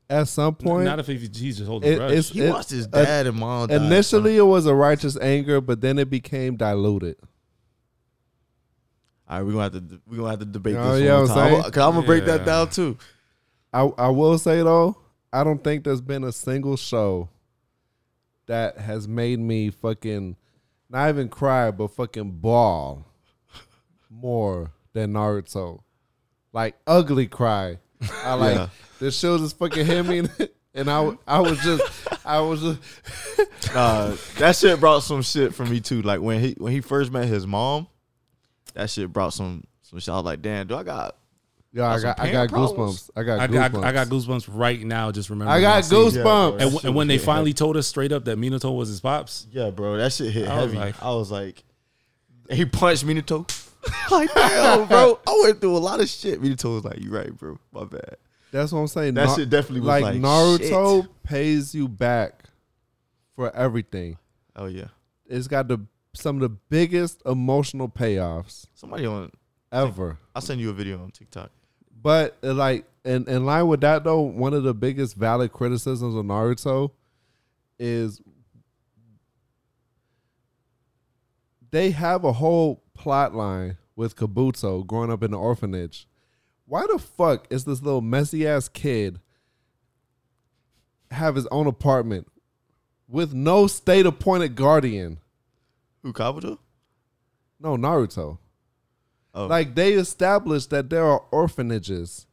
At some point, not if he- he's just holding It- grudge. it's- He It- watched his uh, dad and mom. die, initially son. it was a righteous anger, but then it became diluted. All right, we're gonna have to we're gonna have to debate Oh, this yeah, one I'm time. saying? I'm, gonna break that down too. I I will say though, I don't think there's been a single show that has made me fucking not even cry, but fucking bawl more than Naruto. Like ugly cry. I like Yeah. the show just fucking hit me, and I I was just I was just Nah, that shit brought some shit for me too. Like when he when he first met his mom, that shit brought some some shit. I was like, damn, do I got yeah. I Got I got problems. goosebumps. I got I goosebumps. got I got goosebumps right now just remember, I got goosebumps. Yeah. And, w- and when they hitting finally told us straight up that Minato was his pops, Yeah, bro, that shit hit I was heavy. like- I was like, he punched Minato. like, damn, bro, I went through a lot of shit. Minato was like, "You right, bro. My bad." That's what I'm saying. That Na- shit definitely was like, like, Naruto shit. pays you back for everything. Oh yeah, It's got the some of the biggest emotional payoffs somebody on. ever. I'll send you a video on TikTok. But uh, like in, in line with that though, one of the biggest valid criticisms of Naruto is they have a whole plot line with Kabuto growing up in the orphanage. Why the fuck is this little messy ass kid have his own apartment with no state appointed guardian? Who Kabuto? No, Naruto. Oh, Like they established that there are orphanages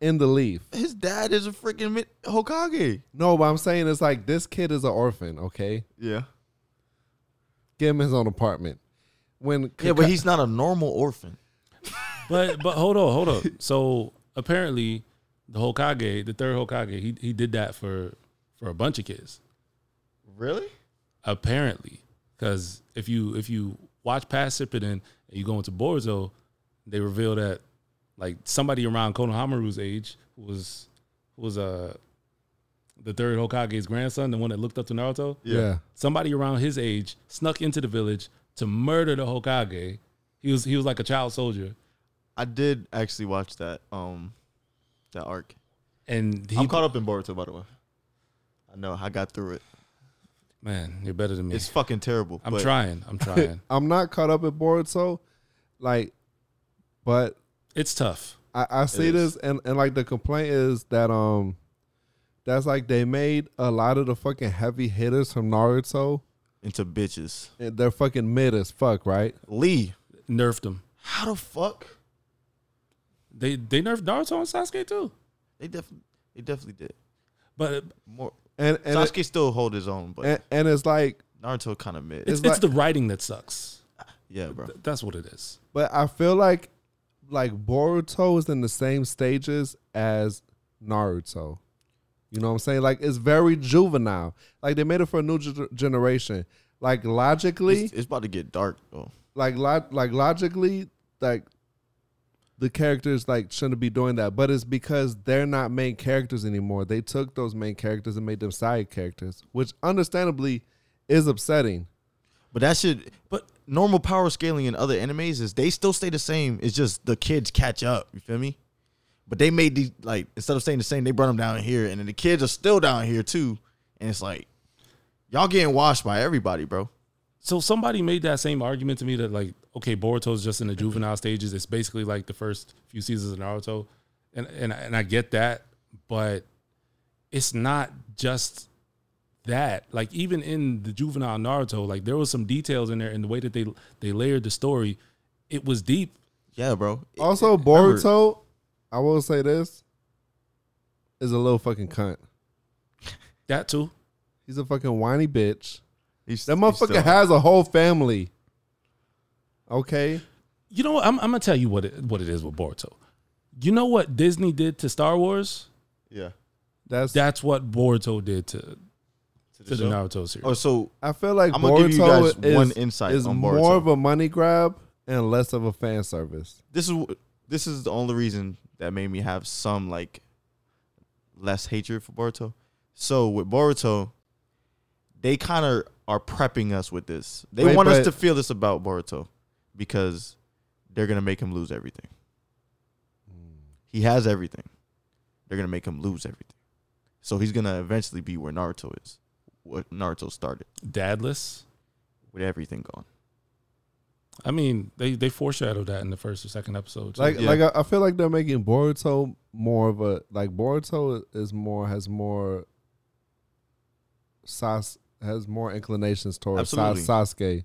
in the leaf. his dad is a freaking Mi- Hokage. No, but I'm saying it's like this kid is an orphan, okay? Yeah, Give him his own apartment. When yeah, but he's not a normal orphan. but but hold on, hold on. So apparently, the Hokage, the third Hokage, he he did that for for a bunch of kids. Really? Apparently, because if you if you watch past Shippuden and you go into Boruto, they reveal that like somebody around Konohamaru's age who was who was uh the third Hokage's grandson, the one that looked up to Naruto. yeah. somebody around his age snuck into the village to murder the Hokage. He was he was like a child soldier, I did actually watch that um that arc. and he I'm caught up in Boruto, by the way. I know I got through it. Man, you're better than me. It's fucking terrible. I'm but trying. I'm trying. I'm not caught up in Boruto, like, but it's tough. I, I see It this is. and, and like the complaint is that um that's like they made a lot of the fucking heavy hitters from Naruto Into bitches. and they're fucking mid as fuck, right? Lee, Nerfed them. how the fuck? They they nerfed Naruto and Sasuke too. They definitely, they definitely did. But More And and, it- Sasuke still hold his own, but and and it's like Naruto kind of mid. it's, It's it's the writing that sucks. yeah, bro. Th- That's what it is. But I feel like like Boruto is in the same stages as Naruto. You know what I'm saying? Like it's very juvenile. Like they made it for a new ge- generation. Like logically, It's, it's about to get dark though. like lo- like logically, like the characters like shouldn't be doing that, but it's because they're not main characters anymore. They took those main characters and made them side characters, which understandably is upsetting. But that should. But normal power scaling in other animes is they still stay the same. It's just the kids catch up. You feel me? But they made these like instead of staying the same, they brought them down here, and then the kids are still down here too. And it's like y'all getting washed by everybody, bro. So somebody made that same argument to me that like, okay, Boruto's just in the juvenile stages. It's basically like the first few seasons of Naruto, and and and I get that, but it's not just that. Like even in the juvenile Naruto, like there was some details in there in the way that they they layered the story. It was deep. Yeah, bro. Also, remember- Boruto, I will say this, is a little fucking cunt. That too. He's a fucking whiny bitch. he's- That he's motherfucker still- has a whole family. Okay. You know what? I'm, I'm gonna tell you what it, what it is with Boruto. You know what Disney did to Star Wars? Yeah. That's That's what Boruto did to To to the show? Naruto series. Oh, so I feel like I'm gonna Boruto give you guys is, one insight is on more of a money grab and less of a fan service. this is this is the only reason that made me have some like less hatred for Boruto. So with Boruto, they kind of are prepping us with this. They Wait, want us but- to feel this about Boruto because they're gonna make him lose everything. Mm. He has everything. They're gonna make him lose everything. So he's gonna eventually be where Naruto is, what Naruto started Dadless. with everything gone. I mean, they they foreshadowed that in the first or second episode. too. Like, Yeah. like I, I feel like they're making Boruto more of a like Boruto is more has more Sas has more inclinations towards Sa- Absolutely. Sasuke,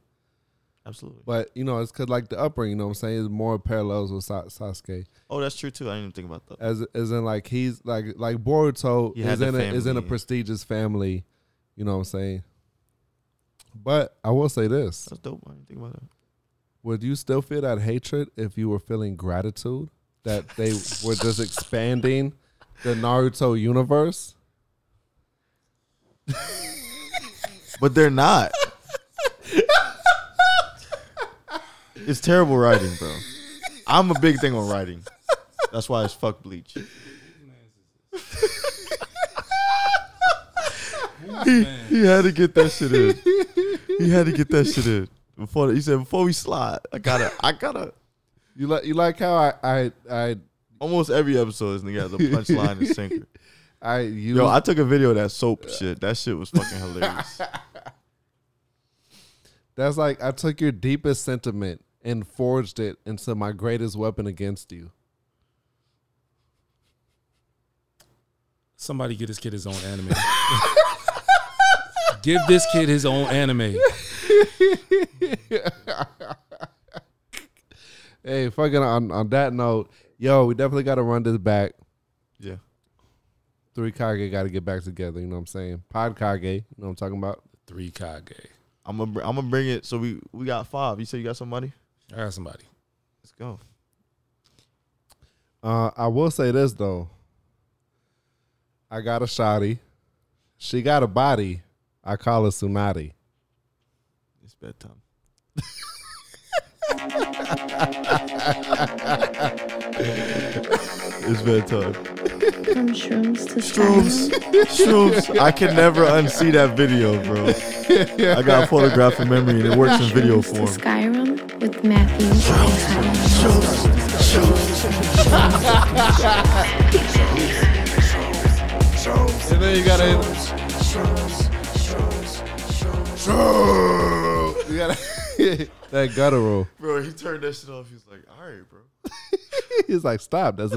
Absolutely. but you know it's because like the upbringing. You know what I'm saying? Is more parallels with Sa- Sasuke. Oh, that's true too. I didn't even think about that. as as in like he's like like Boruto is in a, is in a prestigious family, you know what I'm saying. But I will say this: That's dope. I didn't think about that. Would you still feel that hatred if you were feeling gratitude that they were just expanding the Naruto universe? But they're not. It's terrible writing, bro. I'm a big thing on writing. That's why it's fuck bleach. he, he had to get that shit in. He had to get that shit in. Before he said, before we slide, I gotta I gotta You like you like how I I I almost every episode this nigga has a punchline and sinker. I use Yo, I took a video of that soap shit. That shit was fucking hilarious. that's like I took your deepest sentiment and forged it into my greatest weapon against you. Somebody get this kid his own anime. Give this kid his own anime. Hey, fucking on on that note, yo, we definitely got to run this back. Yeah. Three Kage got to get back together. You know what I'm saying? Pod Kage. You know what I'm talking about? Three Kage. I'm gonna I'm gonna bring it. So we we got five. You said you got some money. I got somebody. Let's go. Uh, I will say this though. I got a shotty. She got a body. I call her Tsunade. It's bedtime. it's bedtime. From shrooms to Shrooms, shrooms. I can never unsee that video, bro. I got a photographic memory and it works in video Shrooms to form. Skyrim with Matthew and Tyler. And then you gotta. You gotta that guttural. Bro, he turned that shit off. He was like, "All right, bro." He's like, stop. That's